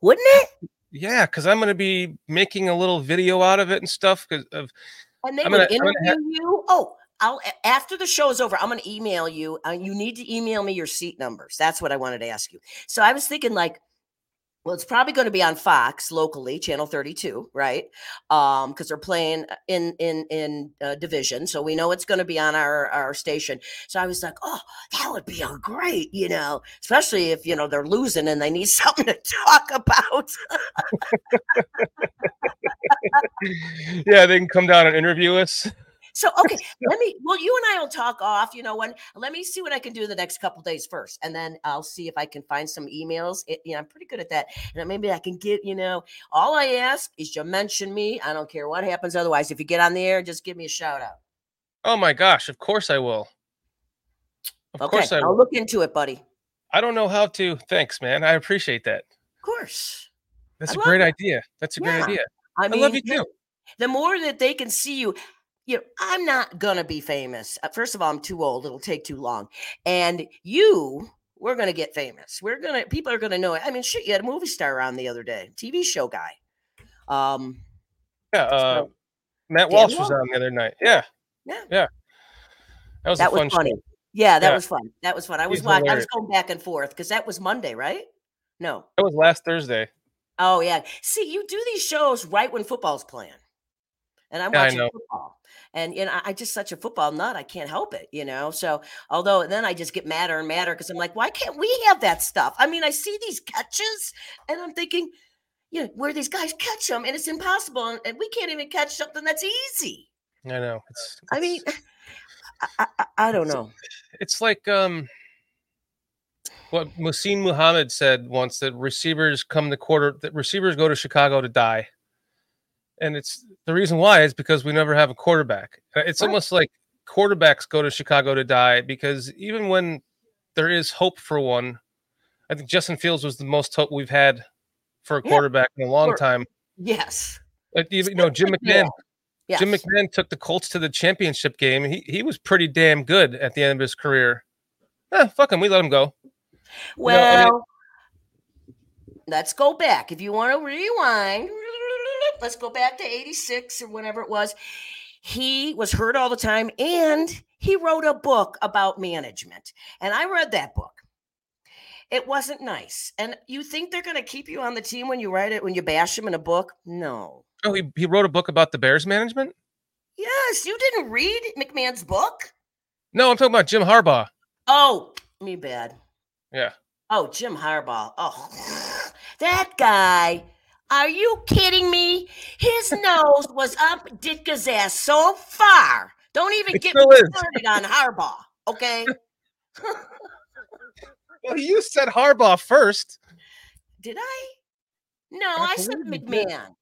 wouldn't it? Yeah, because I'm going to be making a little video out of it and stuff. Because of And they I'm would gonna- interview have- you. Oh, I'll after the show is over, I'm going to email you. Uh, you need to email me your seat numbers. That's what I wanted to ask you. So I was thinking, like, well, it's probably going to be on Fox locally, channel 32, right? Um, because they're playing uh, in in in uh, division, so we know it's going to be on our our station. So I was like, oh, that would be a great, you know, especially if you know they're losing and they need something to talk about. yeah, they can come down and interview us. So okay, let me. Well, you and I will talk off. You know, when let me see what I can do the next couple days first, and then I'll see if I can find some emails. It, you know, I'm pretty good at that, and maybe I can get. You know, all I ask is you mention me. I don't care what happens. Otherwise, if you get on the air, just give me a shout out. Oh my gosh! Of course I will. Of Okay, course I I'll look into it, buddy. I don't know how to. Thanks, man. I appreciate that. Of course. That's I a great it. idea. That's a great idea. I I, love you too. The more that they can see you, you know, I'm not gonna be famous. Uh, First of all, I'm too old. It'll take too long. And you, we're gonna get famous. We're gonna people are gonna know it. I mean, shit, you had a movie star on the other day, TV show guy. Um, Yeah. Uh, so- Matt Dan Walsh was Walsh. on the other night. Yeah. Yeah. Yeah. That was that a fun was funny. show. Yeah, that Yeah. was fun. That was fun. I was He's watching. I was going back and forth because that was Monday, right? No. That was last Thursday. Oh yeah. See, you do these shows right when football's playing, and I'm Yeah, watching football, and you know I- I'm just such a football nut. I can't help it, you know. So although then I just get madder and madder because I'm like, why can't we have that stuff? I mean, I see these catches, and I'm thinking, you know, where these guys catch them, and it's impossible, and, and we can't even catch something that's easy. I know. It's. I mean, I, I, I don't It's- know. it's like um what Muhsin Muhammad said once that receivers come to quarter that receivers go to Chicago to die. And it's the reason why is because we never have a quarterback. Uh, It's Right. almost like quarterbacks go to Chicago to die because even when there is hope for one, I think Justin Fields was the most hope we've had for a Yeah, quarterback in a long sure. time. Yes. Like, you you know, Jim Yeah. McMahon. Yes. Jim McMahon took the Colts to the championship game. He he was pretty damn good at the end of his career. Eh, fuck him. We let him go. Well, I mean- let's go back. If you want to rewind, let's go back to 86 or whenever it was. He was hurt all the time and he wrote a book about management. And I read that book. It wasn't nice. And you think they're going to keep you on the team when you write it, when you bash them in a book? No. Oh, he, he wrote a book about the Bears management? Yes, you didn't read McMahon's book? No, I'm talking about Jim Harbaugh. Oh, me bad. Yeah. Oh, Jim Harbaugh. Oh, that guy. Are you kidding me? His nose was up Ditka's ass so far. Don't even It get me is. started on Harbaugh. Okay. Well, you said Harbaugh first. Did I? No, I I said believe you did. McMahon.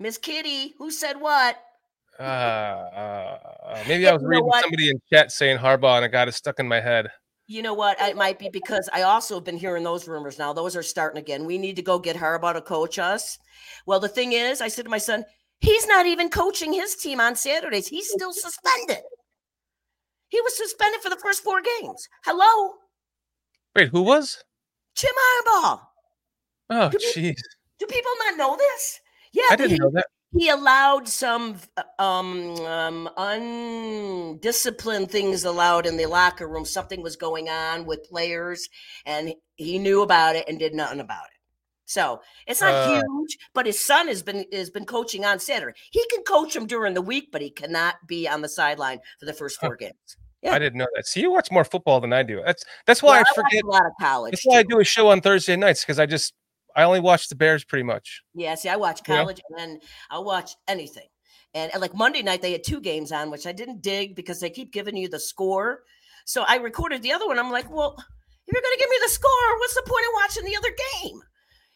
Miss Kitty, who said what? Uh, uh, uh, maybe I was reading what? somebody in chat saying Harbaugh and I got it stuck in my head. You know what? It might be because I also have been hearing those rumors now. Those are starting again. We need to go get Harbaugh to coach us. Well, the thing is, I said to my son, he's not even coaching his team on Saturdays. He's still suspended. He was suspended for the first four games. Hello, Wait, who was? Jim Harbaugh. Oh, jeez. Do people not know this? Yeah, I didn't he, know that. He allowed some um, um, undisciplined things allowed in the locker room. Something was going on with players, and he knew about it and did nothing about it. So it's not Uh, huge, but his son has been has been coaching on Saturday. He can coach him during the week, but he cannot be on the sideline for the first four games. Yeah. I didn't know that. See, you watch more football than I do. That's that's why Well, I watch forget. a lot of college. That's why I do a show on Thursday nights because I just I only watch the Bears pretty much. Yeah, see, I watch college and then I'll watch anything. And, and like Monday night, they had two games on, which I didn't dig because they keep giving you the score. So I recorded the other one. I'm like, well, if you're going to give me the score, what's the point of watching the other game?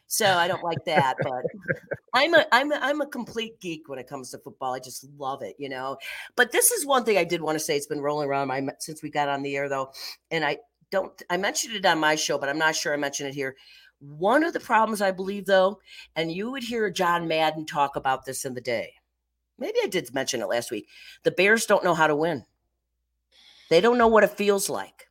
So I don't like that, but I'm a I'm a, I'm a complete geek when it comes to football. I just love it, you know. But this is one thing I did want to say. It's been rolling around my since we got on the air though, and I don't I mentioned it on my show, but I'm not sure I mentioned it here. One of the problems I believe though, and you would hear John Madden talk about this in the day. Maybe I did mention it last week. The Bears don't know how to win. They don't know what it feels like.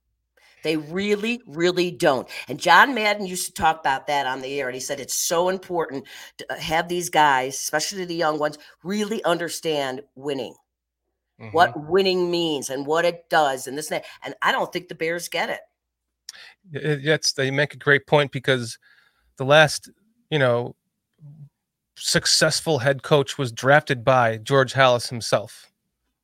They really, really don't. And John Madden used to talk about that on the air, and he said it's so important to uh, have these guys, especially the young ones, really understand winning, Mhm. what winning means, and what it does, and this and that. And I don't think the Bears get it. It- Yes, they make a great point because the last, you know, successful head coach was drafted by George Halas himself.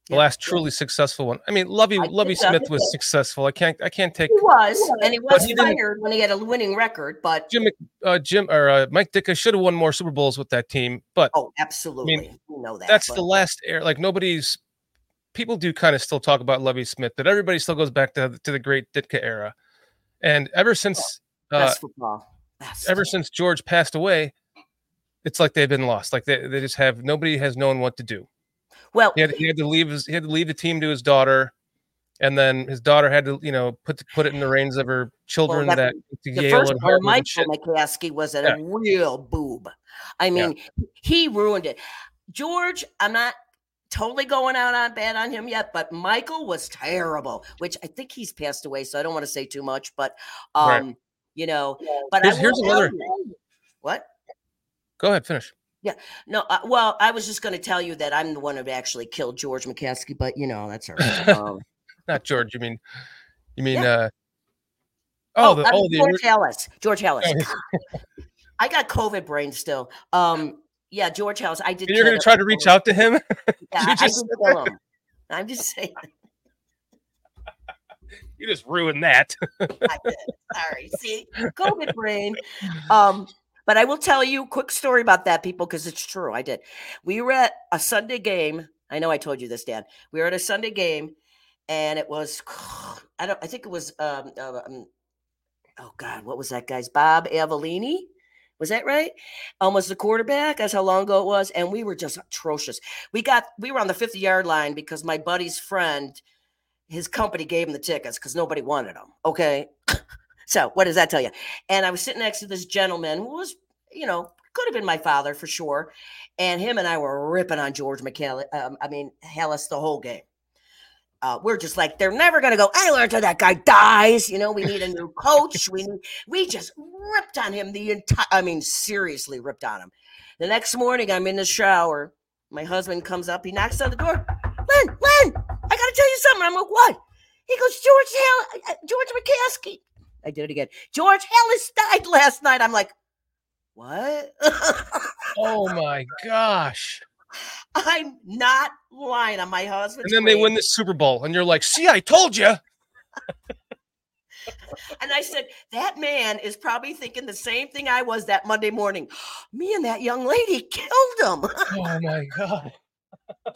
The Yeah, last yeah. truly successful one. I mean, Lovie I Lovie. Smith was successful. I can't I can't take He was, and he was he fired when he had a winning record. But Jim uh, Jim or uh, Mike Ditka should have won more Super Bowls with that team, but oh, absolutely, we know that. that's but- the last air. Like nobody's people do kind of still talk about Lovie Smith, but everybody still goes back to to the great Ditka era. And ever since uh, best football. Best. ever since George passed away, it's like they've been lost. Like they, they just have nobody has known what to do. well, He had, he had to leave his he had to leave the team to his daughter, and then his daughter had to you know put put it in the reins of her children that- that, the Yale first and one, Harvard and shit. Michael McCaskey was a Yeah. real boob. I mean, he ruined it. George, I'm not totally going out on bad on him yet, but Michael was terrible, which I think he's passed away, so I don't want to say too much, but Right. um, you know, but Here's- I here's another- you- what? Go ahead, finish. Yeah, no, uh, well, I was just going to tell you that I'm the one who actually killed George McCaskey, but you know that's all right. Um, Not George. You mean you mean Yeah. uh oh the I oh mean, the George Halas. George Halas. Oh, I got COVID brain still. Um, yeah, George Halas. I did. you're gonna try to reach out to him. Yeah, just I did him. I'm just saying. you just ruined that. I did. Sorry. See, COVID brain. Um, but I will tell you a quick story about that, people, because it's true. I did. We were at a Sunday game. I know I told you this, Dan. We were at a Sunday game, and it was I don't. I think it was um, uh, um oh God, what was that guy's Bob Avellini? Was that right? Almost the quarterback. That's how long ago it was. And we were just atrocious. We got we were on the 50 yard line because my buddy's friend, his company gave him the tickets because nobody wanted them. Okay. so what does that tell you? And I was sitting next to this gentleman who was, you know, could have been my father for sure. And him and I were ripping on George McCall. Um, I mean, Halas the whole game. Uh, we're just like they're never gonna go. I learned till that guy dies. You know, we need a new coach. We need, we just ripped on him the entire. I mean, seriously ripped on him. The next morning, I'm in the shower. My husband comes up. He knocks on the door. Len, Len, I gotta tell you something. I'm like, what? He goes, George Hell, uh, George McCaskey. I did it again. George Halas died last night. I'm like, what? oh my gosh. I'm not lying on my husband. And then they win the Super Bowl, and you're like, see, I told you. And I said, that man is probably thinking the same thing I was that Monday morning. Me and that young lady killed him. Oh my god.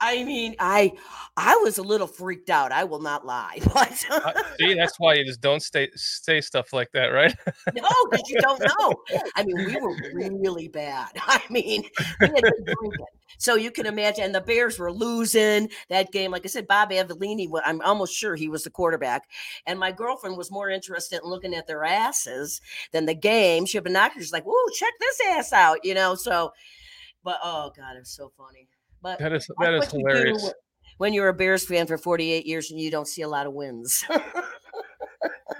I mean, I I was a little freaked out. I will not lie. But Uh, See, that's why you just don't stay say stuff like that, right? no, because you don't know. I mean, we were really bad. I mean, we had been drinking. So you can imagine, and the Bears were losing that game. Like I said, Bob Avellini, I'm almost sure he was the quarterback. And my girlfriend was more interested in looking at their asses than the game. She had binoculars, like, "Ooh, check this ass out," you know. So, but oh god, it was so funny. But That is that is what you do hilarious. when you're a Bears fan for 48 years and you don't see a lot of wins.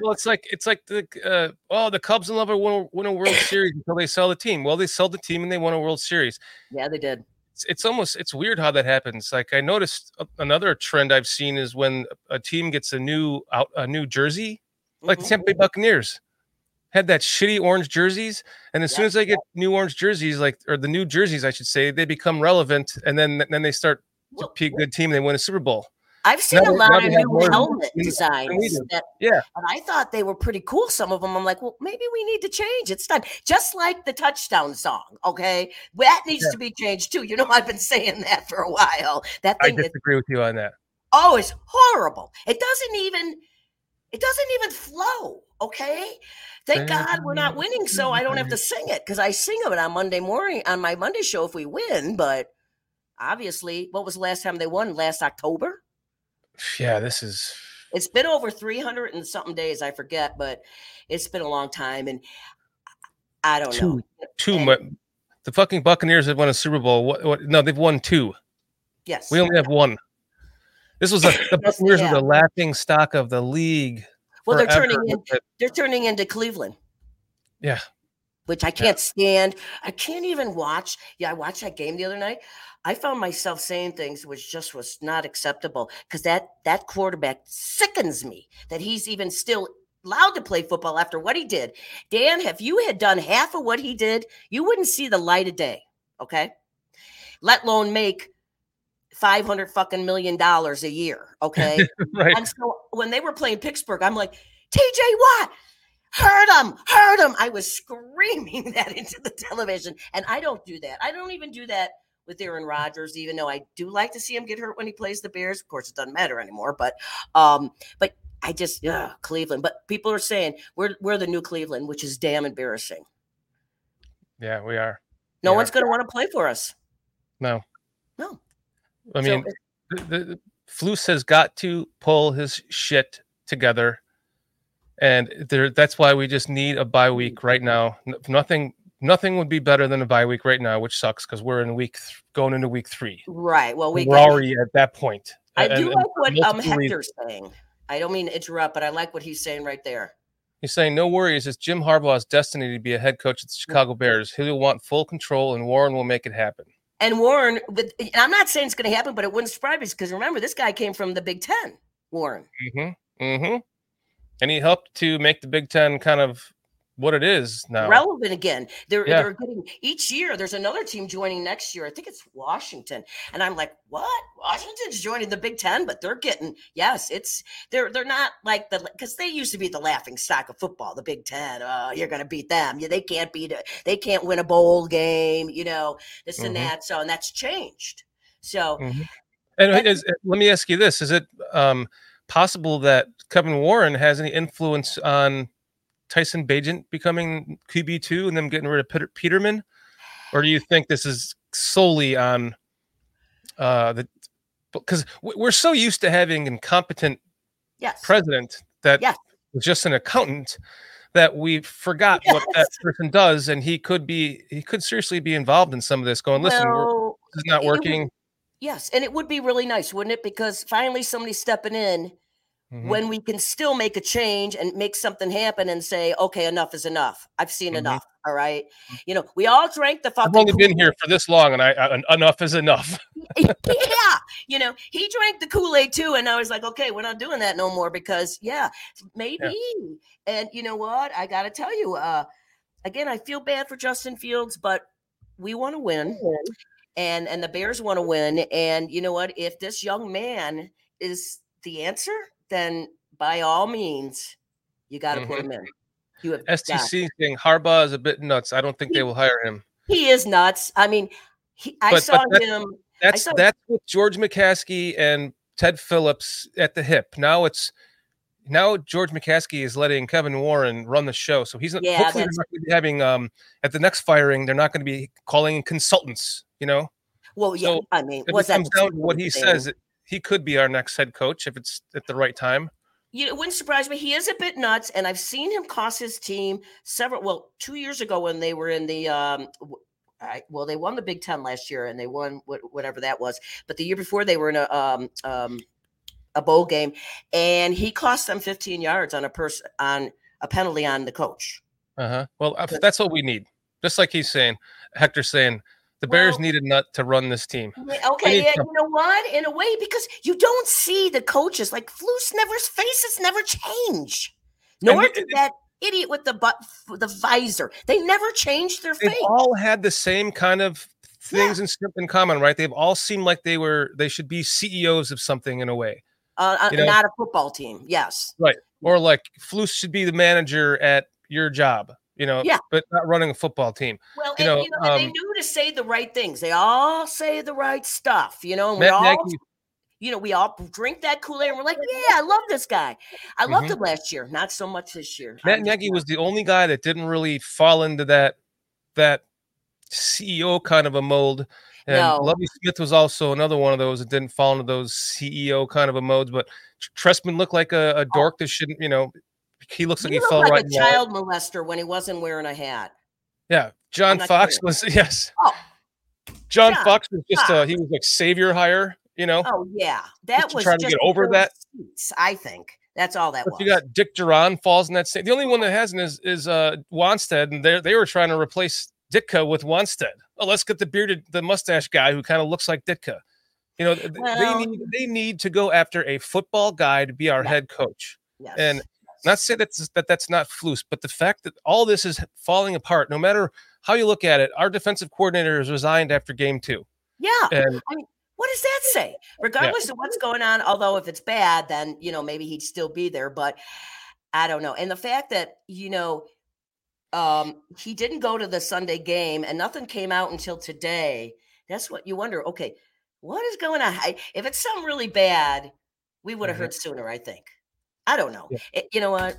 Well, it's like it's like the uh, oh the Cubs will never win, win a World Series until they sell the team. Well, they sold the team and they won a World Series. Yeah, they did. It's, it's almost it's weird how that happens. Like I noticed a- another trend I've seen is when a team gets a new out a new jersey, like the Mhm. Tampa Bay Buccaneers had that shitty orange jerseys, and as soon as they get new orange jerseys, like or the new jerseys, I should say, they become relevant, and then then they start to be a good team. They win a Super Bowl. I've seen Now a lot of new helmet designs than we do. that Yeah. and I thought they were pretty cool. Some of them, I'm like, well, maybe we need to change. It's time. Just like the touchdown song, okay? That needs Yeah. to be changed too. You know, I've been saying that for a while. That I thing, is, disagree with you on that. oh, it's horrible. It doesn't even, it doesn't even flow. Okay, thank God we're not winning, so I don't have to mm-hmm. sing it because I sing it on Monday morning on my Monday show if we win. But obviously, what was the last time they won? Last October. Yeah, this is It's been over 300 and something days, I forget, but it's been a long time. And I don't know. too And- much. The fucking Buccaneers have won a Super Bowl. What, what? No, they've won two. Yes. We only have one. This was a, the Buccaneers were the laughing stock of the league. Well, they're turning in, they're turning into Cleveland, Yeah, which I can't stand. I can't even watch. Yeah, I watched that game the other night. I found myself saying things which just was not acceptable because that that quarterback sickens me that he's even still allowed to play football after what he did. Dan, if you had done half of what he did, you wouldn't see the light of day. Okay, let alone make five hundred fucking million dollars a year. Okay. right. And so when they were playing Pittsburgh, I'm like, TJ Watt, hurt him, hurt him. I was screaming that into the television. And I don't do that. I don't even do that with Aaron Rodgers, even though I do like to see him get hurt when he plays the Bears. Of course, it doesn't matter anymore. But um, but I just ugh, Cleveland. But people are saying we're we're the new Cleveland, which is damn embarrassing. Yeah, we are. No Yeah. one's gonna want to play for us. No, No. I mean, the, the, the Flus has got to pull his shit together, and there. That's why we just need a bye week right now. Nothing, nothing would be better than a bye week right now, which sucks because we're in week th- going into week three. right. Well, we are already at that point. I And- do like what um, multiple reasons. Hector's saying. I don't mean to interrupt, but I like what he's saying right there. He's saying, no worries. It's Jim Harbaugh's destiny to be a head coach at the Chicago Bears. He'll want full control, and Warren will make it happen. And Warren, with, and I'm not saying it's going to happen, but it wouldn't surprise me because remember, this guy came from the Big Ten, Warren. Mm-hmm. Mm-hmm. And he helped to make the Big Ten kind of what it is now. Relevant again. They're Yeah. they're getting each year. There's another team joining next year. I think it's Washington, and I'm like, what? Washington's joining the Big Ten, but they're getting yes. It's they're they're not like the because they used to be the laughing stock of football. The Big Ten. Oh, you're going to beat them. Yeah, they can't beat it. They can't win a bowl game. You know this and Mhm. that. So and that's changed. So Mhm. And And- is, let me ask you this: Is it um, possible that Kevin Warren has any influence on Tyson Bagent becoming QB two and them getting rid of Peter, Peterman, or do you think this is solely on uh, the? Because we're so used to having incompetent yes, president that Yes. was just an accountant that we forgot what that person does, and he could be he could seriously be involved in some of this. Going, listen, Well, this is not it would- working. Yes, and it would be really nice, wouldn't it? Because finally somebody's stepping in Mhm. when we can still make a change and make something happen and say, okay, enough is enough. I've seen Mhm. enough. All right. You know, we all drank the fucking I've only been here for this long, and I, I enough is enough. yeah. You know, he drank the Kool-Aid too. And I was like, okay, we're not doing that no more because yeah, maybe. And you know what? I gotta tell you, uh, again, I feel bad for Justin Fields, but we want to win. And and the Bears want to win. And you know what? If this young man is the answer, then by all means, you got to put Mhm. him in. You have got STC saying Harbaugh is a bit nuts. I don't think they will hire him. He is nuts. I mean, he, I But- saw but him. That's saw- that's with George McCaskey and Ted Phillips at the hip. Now it's now George McCaskey is letting Kevin Warren run the show. So he's Yeah, hopefully not going to be having um at the next firing. They're not going to be calling in consultants. You know, Well, yeah. So, I mean, it that comes down to what he thing? says, he could be our next head coach if it's at the right time. you know, it wouldn't surprise me. He is a bit nuts, and I've seen him cost his team several. Well, two years ago when they were in the, um, I, well, they won the Big Ten last year, and they won what, whatever that was. But the year before, they were in a um, um, a bowl game, and he cost them 15 yards on a person on a penalty on the coach. Uh huh. Well, that's what we need. Just like he's saying, Hector's saying, the Bears Well- need a nut to run this team. Okay, yeah, you know what? In a way, because you don't see the coaches like Flus never's faces never change. Nor it- did it- that idiot with the butt the visor. They never changed their face. They've all had the same kind of things in, in common, right? They've all seemed like they were they should be CEOs of something in a way, uh, uh, you know- not a football team. Yes. Right. Or like Flus should be the manager at your job, you know, Yeah. but not running a football team. Well, You and, know, you know, and they um, knew to say the right things. They all say the right stuff, you know. And we all, Nagy, you know, we all drink that Kool Aid, and we're like, "Yeah, I love this guy. I loved Mhm. him last year, not so much this year." Matt Nagy was the only guy that didn't really fall into that that CEO kind of a mold. And No. Lovie Smith was also another one of those that didn't fall into those CEO kind of a modes. But Trestman looked like a, a dork that shouldn't, you know, he looks like He he, fell like right a in the line. child molester when he wasn't wearing a hat. Yeah, John Fox was yes. Oh. John John Fox was just uh, Fox. he was like savior hire, you know. Oh yeah, that was try to get over that. seats, I think that's all that But was. you got Dick Jauron falls in that same. The only one that hasn't is is uh Wannstedt, and they they were trying to replace Ditka with Wannstedt. Oh, let's get the bearded, the mustache guy who kind of looks like Ditka. You know, Well- they need they need to go after a football guy to be our head coach. Yes. and Not say that's that that's not flus, but the fact that all this is falling apart, no matter how you look at it, our defensive coordinator is resigned after game two, yeah, and what does that say? Regardless of what's going on, although if it's bad, then you know maybe he'd still be there. But I don't know. And the fact that you know um, he didn't go to the Sunday game and nothing came out until today. That's what you wonder. Okay, what is going on? If it's something really bad, we would have Mhm. heard sooner. I think. I don't know. Yeah. It- you know what?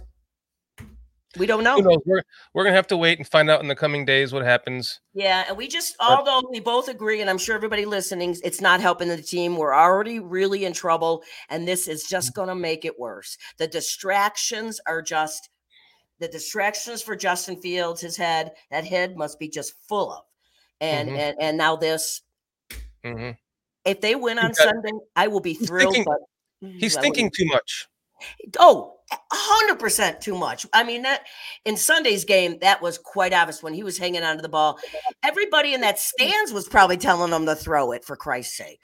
We don't know. We're we're gonna have to wait and find out in the coming days what happens. Yeah, and we just, although we both agree, and I'm sure everybody listening, it's not helping the team. We're already really in trouble, and this is just going to make it worse. The distractions are just the distractions for Justin Fields. His head, that head must be just full of, and Mhm. and and now this. Mhm. If they win on Sunday, I will be thrilled. thinking- but He's I thinking too much. Oh, a hundred percent too much. I mean, that in Sunday's game, that was quite obvious when he was hanging onto the ball. Everybody in that stands was probably telling him to throw it for Christ's sake.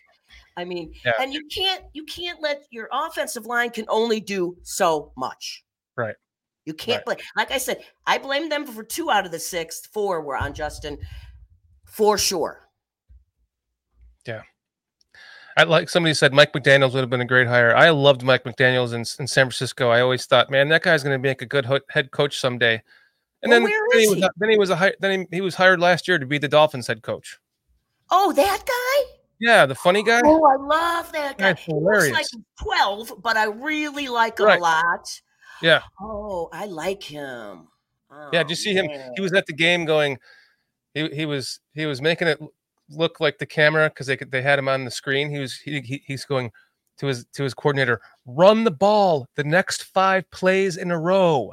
I mean, Yeah. and you can't you can't let your offensive line can only do so much. Right. You can't blame. Like I said, I blame them for two out of the six. Four were on Justin, for sure. I like somebody said Mike McDaniels would have been a great hire. I loved Mike McDaniels in, in San Francisco. I always thought, man, that guy's going to make a good ho- head coach someday. And Well, then, then he was he? then he was a then he, he was hired last year to be the Dolphins head coach. Oh, that guy. Yeah, the funny guy. Oh, I love that guy. Guy's He looks like 12, but I really like him Right. a lot. Yeah, Oh, I like him. yeah. Oh, Did you oh, see him? He was at the game going. He, he was he was making it look like the camera because they could, they had him on the screen. He was he, he he's going to his to his coordinator. Run the ball the next five plays in a row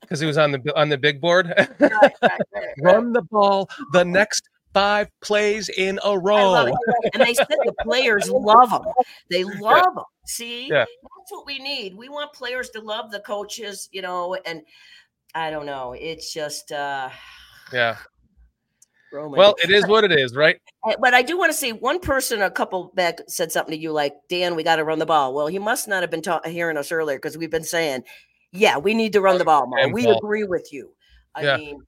because he was on the on the big board. Right, right, right, right. run the ball the next five plays in a row. And they said the players love them. They love them. See, Yeah. that's what we need. We want players to love the coaches, you know. And I don't know. It's just uh Yeah. Oh Roman. Well, it is what it is, right? But I do want to say one person a couple back said something to you like, Dan, we got to run the ball. Well, he must not have been ta- hearing us earlier because we've been saying, yeah, we need to run the ball more. We ball. agree with you. I Yeah. mean,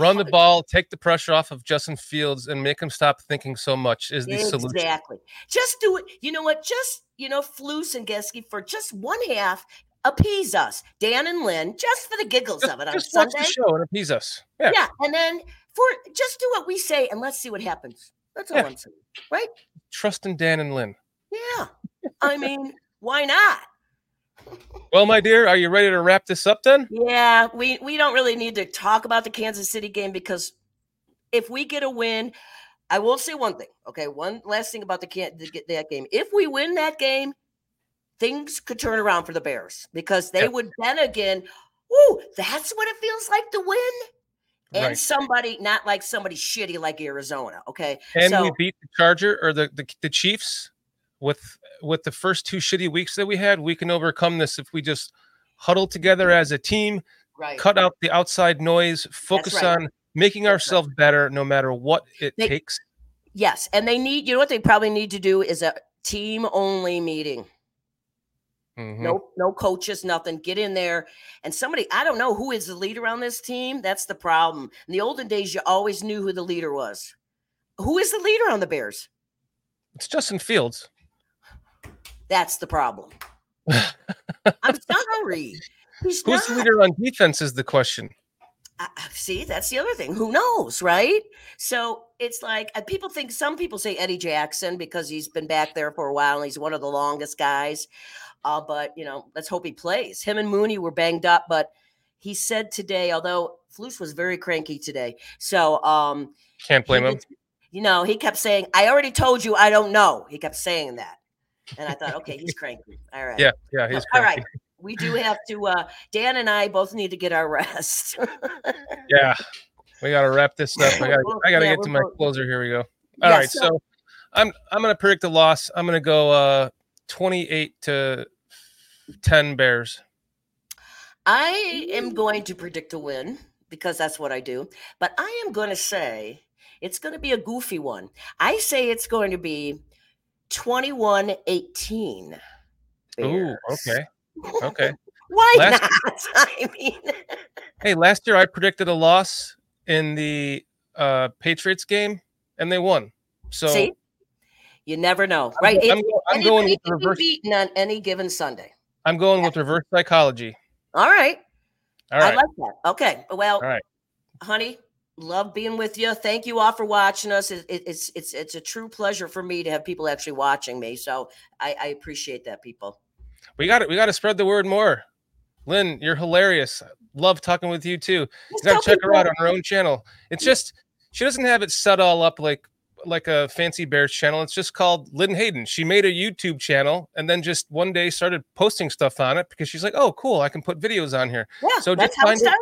Run the ball, take the pressure off of Justin Fields, and make him stop thinking so much is the solution. exactly. Just do it. You know what? Just, you know, Flus and Getsy for just one half, appease us, Dan and Lynn, just for the giggles Just, of it on just watch Sunday. the show and appease us. Yeah. Yeah. And then for just do what we say and let's see what happens. That's all Yeah. I'm saying. Right? Trust in Dan and Lynn. Yeah. I mean, why not? Well, my dear, are you ready to wrap this up then? Yeah, we we don't really need to talk about the Kansas City game because if we get a win, I will say one thing. Okay, one last thing about the can the, that game. If we win that game, things could turn around for the Bears because they Yeah. would then again. Ooh, that's what it feels like to win. And Right. somebody, not like somebody shitty like Arizona. Okay, and so we beat the Charger or the, the the Chiefs with with the first two shitty weeks that we had, we can overcome this if we just huddle together as a team, Right. cut out the outside noise, focus right. on making That's ourselves better no matter what it They- takes. Yes, and they need. You know what they probably need to do is a team only meeting. Mhm. No, no coaches, nothing. Get in there and somebody. I don't know who is the leader on this team. That's the problem. In the olden days, you always knew who the leader was. Who is the leader on the Bears? It's Justin Fields. That's the problem. I'm sorry. He's Who's the leader on defense is the question. I- see, that's the other thing. Who knows, right? So it's like uh, people think some people say Eddie Jackson because he's been back there for a while and he's one of the longest guys. Uh, but you know, let's hope he plays. Him and Mooney were banged up, but he said today, although Flus was very cranky today, so um, Can't blame him. did- you know, he kept saying, "I already told you, I don't know." He kept saying that, and I thought, okay, he's cranky. All right, Yeah, yeah, he's all cranky. right. We do have to. uh Dan and I both need to get our rest. Yeah, we gotta wrap this up. I gotta, I gotta yeah, get to my both- closer. Here we go. All Yeah, right, so- so I'm I'm gonna predict a loss. I'm gonna go uh 28 to 10 Bears. I am going to predict a win because that's what I do. But I am going to say it's going to be a goofy one. I say it's going to be 21 18. Ooh, okay, okay. Why Last- not? I mean, Hey, last year I predicted a loss in the uh Patriots game, and they won. So see, you never know, right? I'm, go- I'm going with reverse. beaten on any given Sunday. I'm going with reverse psychology. All right. All right. I like that. Okay. Well, All right. honey, love being with you. Thank you all for watching us. It, it- it's it's it's a true pleasure for me to have people actually watching me. So I, I appreciate that, people. We got it. We got to spread the word more. Lynn, you're hilarious. Love talking with you too. You gotta check her out on her own channel. It's just she doesn't have it set all up like like a fancy bears channel. It's just called Lynn Hayden. She made a YouTube channel and then just one day started posting stuff on it because she's like, "Oh, cool, I can put videos on here." Yeah, So just find it-.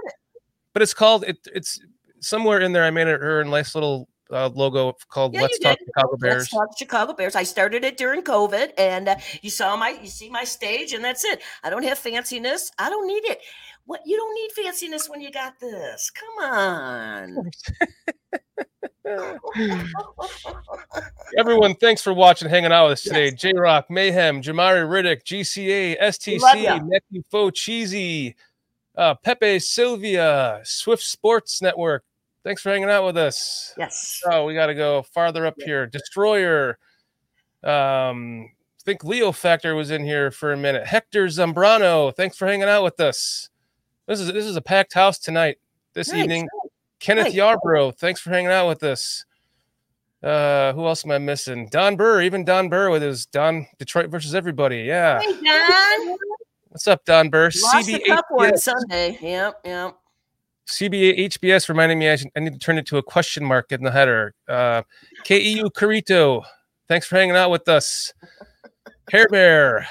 But it's called it. It's somewhere in there. I made it her a nice little uh, logo called Yeah, "Let's Talk did. Chicago Let's Bears." talk Chicago Bears. I started it during COVID, and uh, you saw my, you see my stage, and that's it. I don't have fanciness. I don't need it. What you don't need fanciness when you got this. Come on. Everyone, thanks for watching, hanging out with us today. J Rock, Mayhem, Jamari Riddick, GCA. STC, Matthew Fo, Cheesy, uh, Pepe Sylvia, Swift Sports Network. Thanks for hanging out with us. yes. Oh, we got to go farther up here. Destroyer. Um, I think Leo Factor was in here for a minute. Hector Zambrano, thanks for hanging out with us. This is this is a packed house tonight. This Nice. evening. Kenneth Nice. Yarbrough, thanks for hanging out with us. Uh, who else am I missing? Don Burr, even Don Burr with his Don Detroit versus everybody. Yeah. Hey, Don. What's up, Don Burr? Lost a cup one Sunday. Yep, yep. CBA HBS reminding me I, should, I need to turn it to a question mark in the header. Uh, KEU Carito, thanks for hanging out with us. Hair Bear,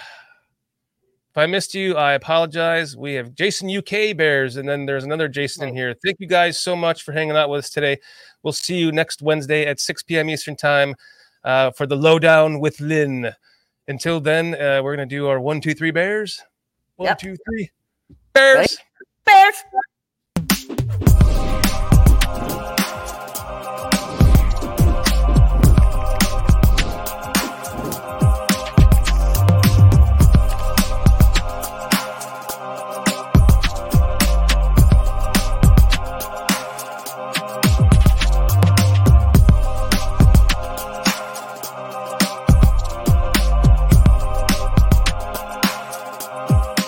if I missed you, I apologize. We have Jason UK Bears, and then there's another Jason in here. Thank you guys so much for hanging out with us today. We'll see you next Wednesday at 6 p.m. Eastern Time uh, for the lowdown with Lynn. Until then, uh, we're going to do our one, two, three Bears. One, yep. two, three Bears. Right. Bears.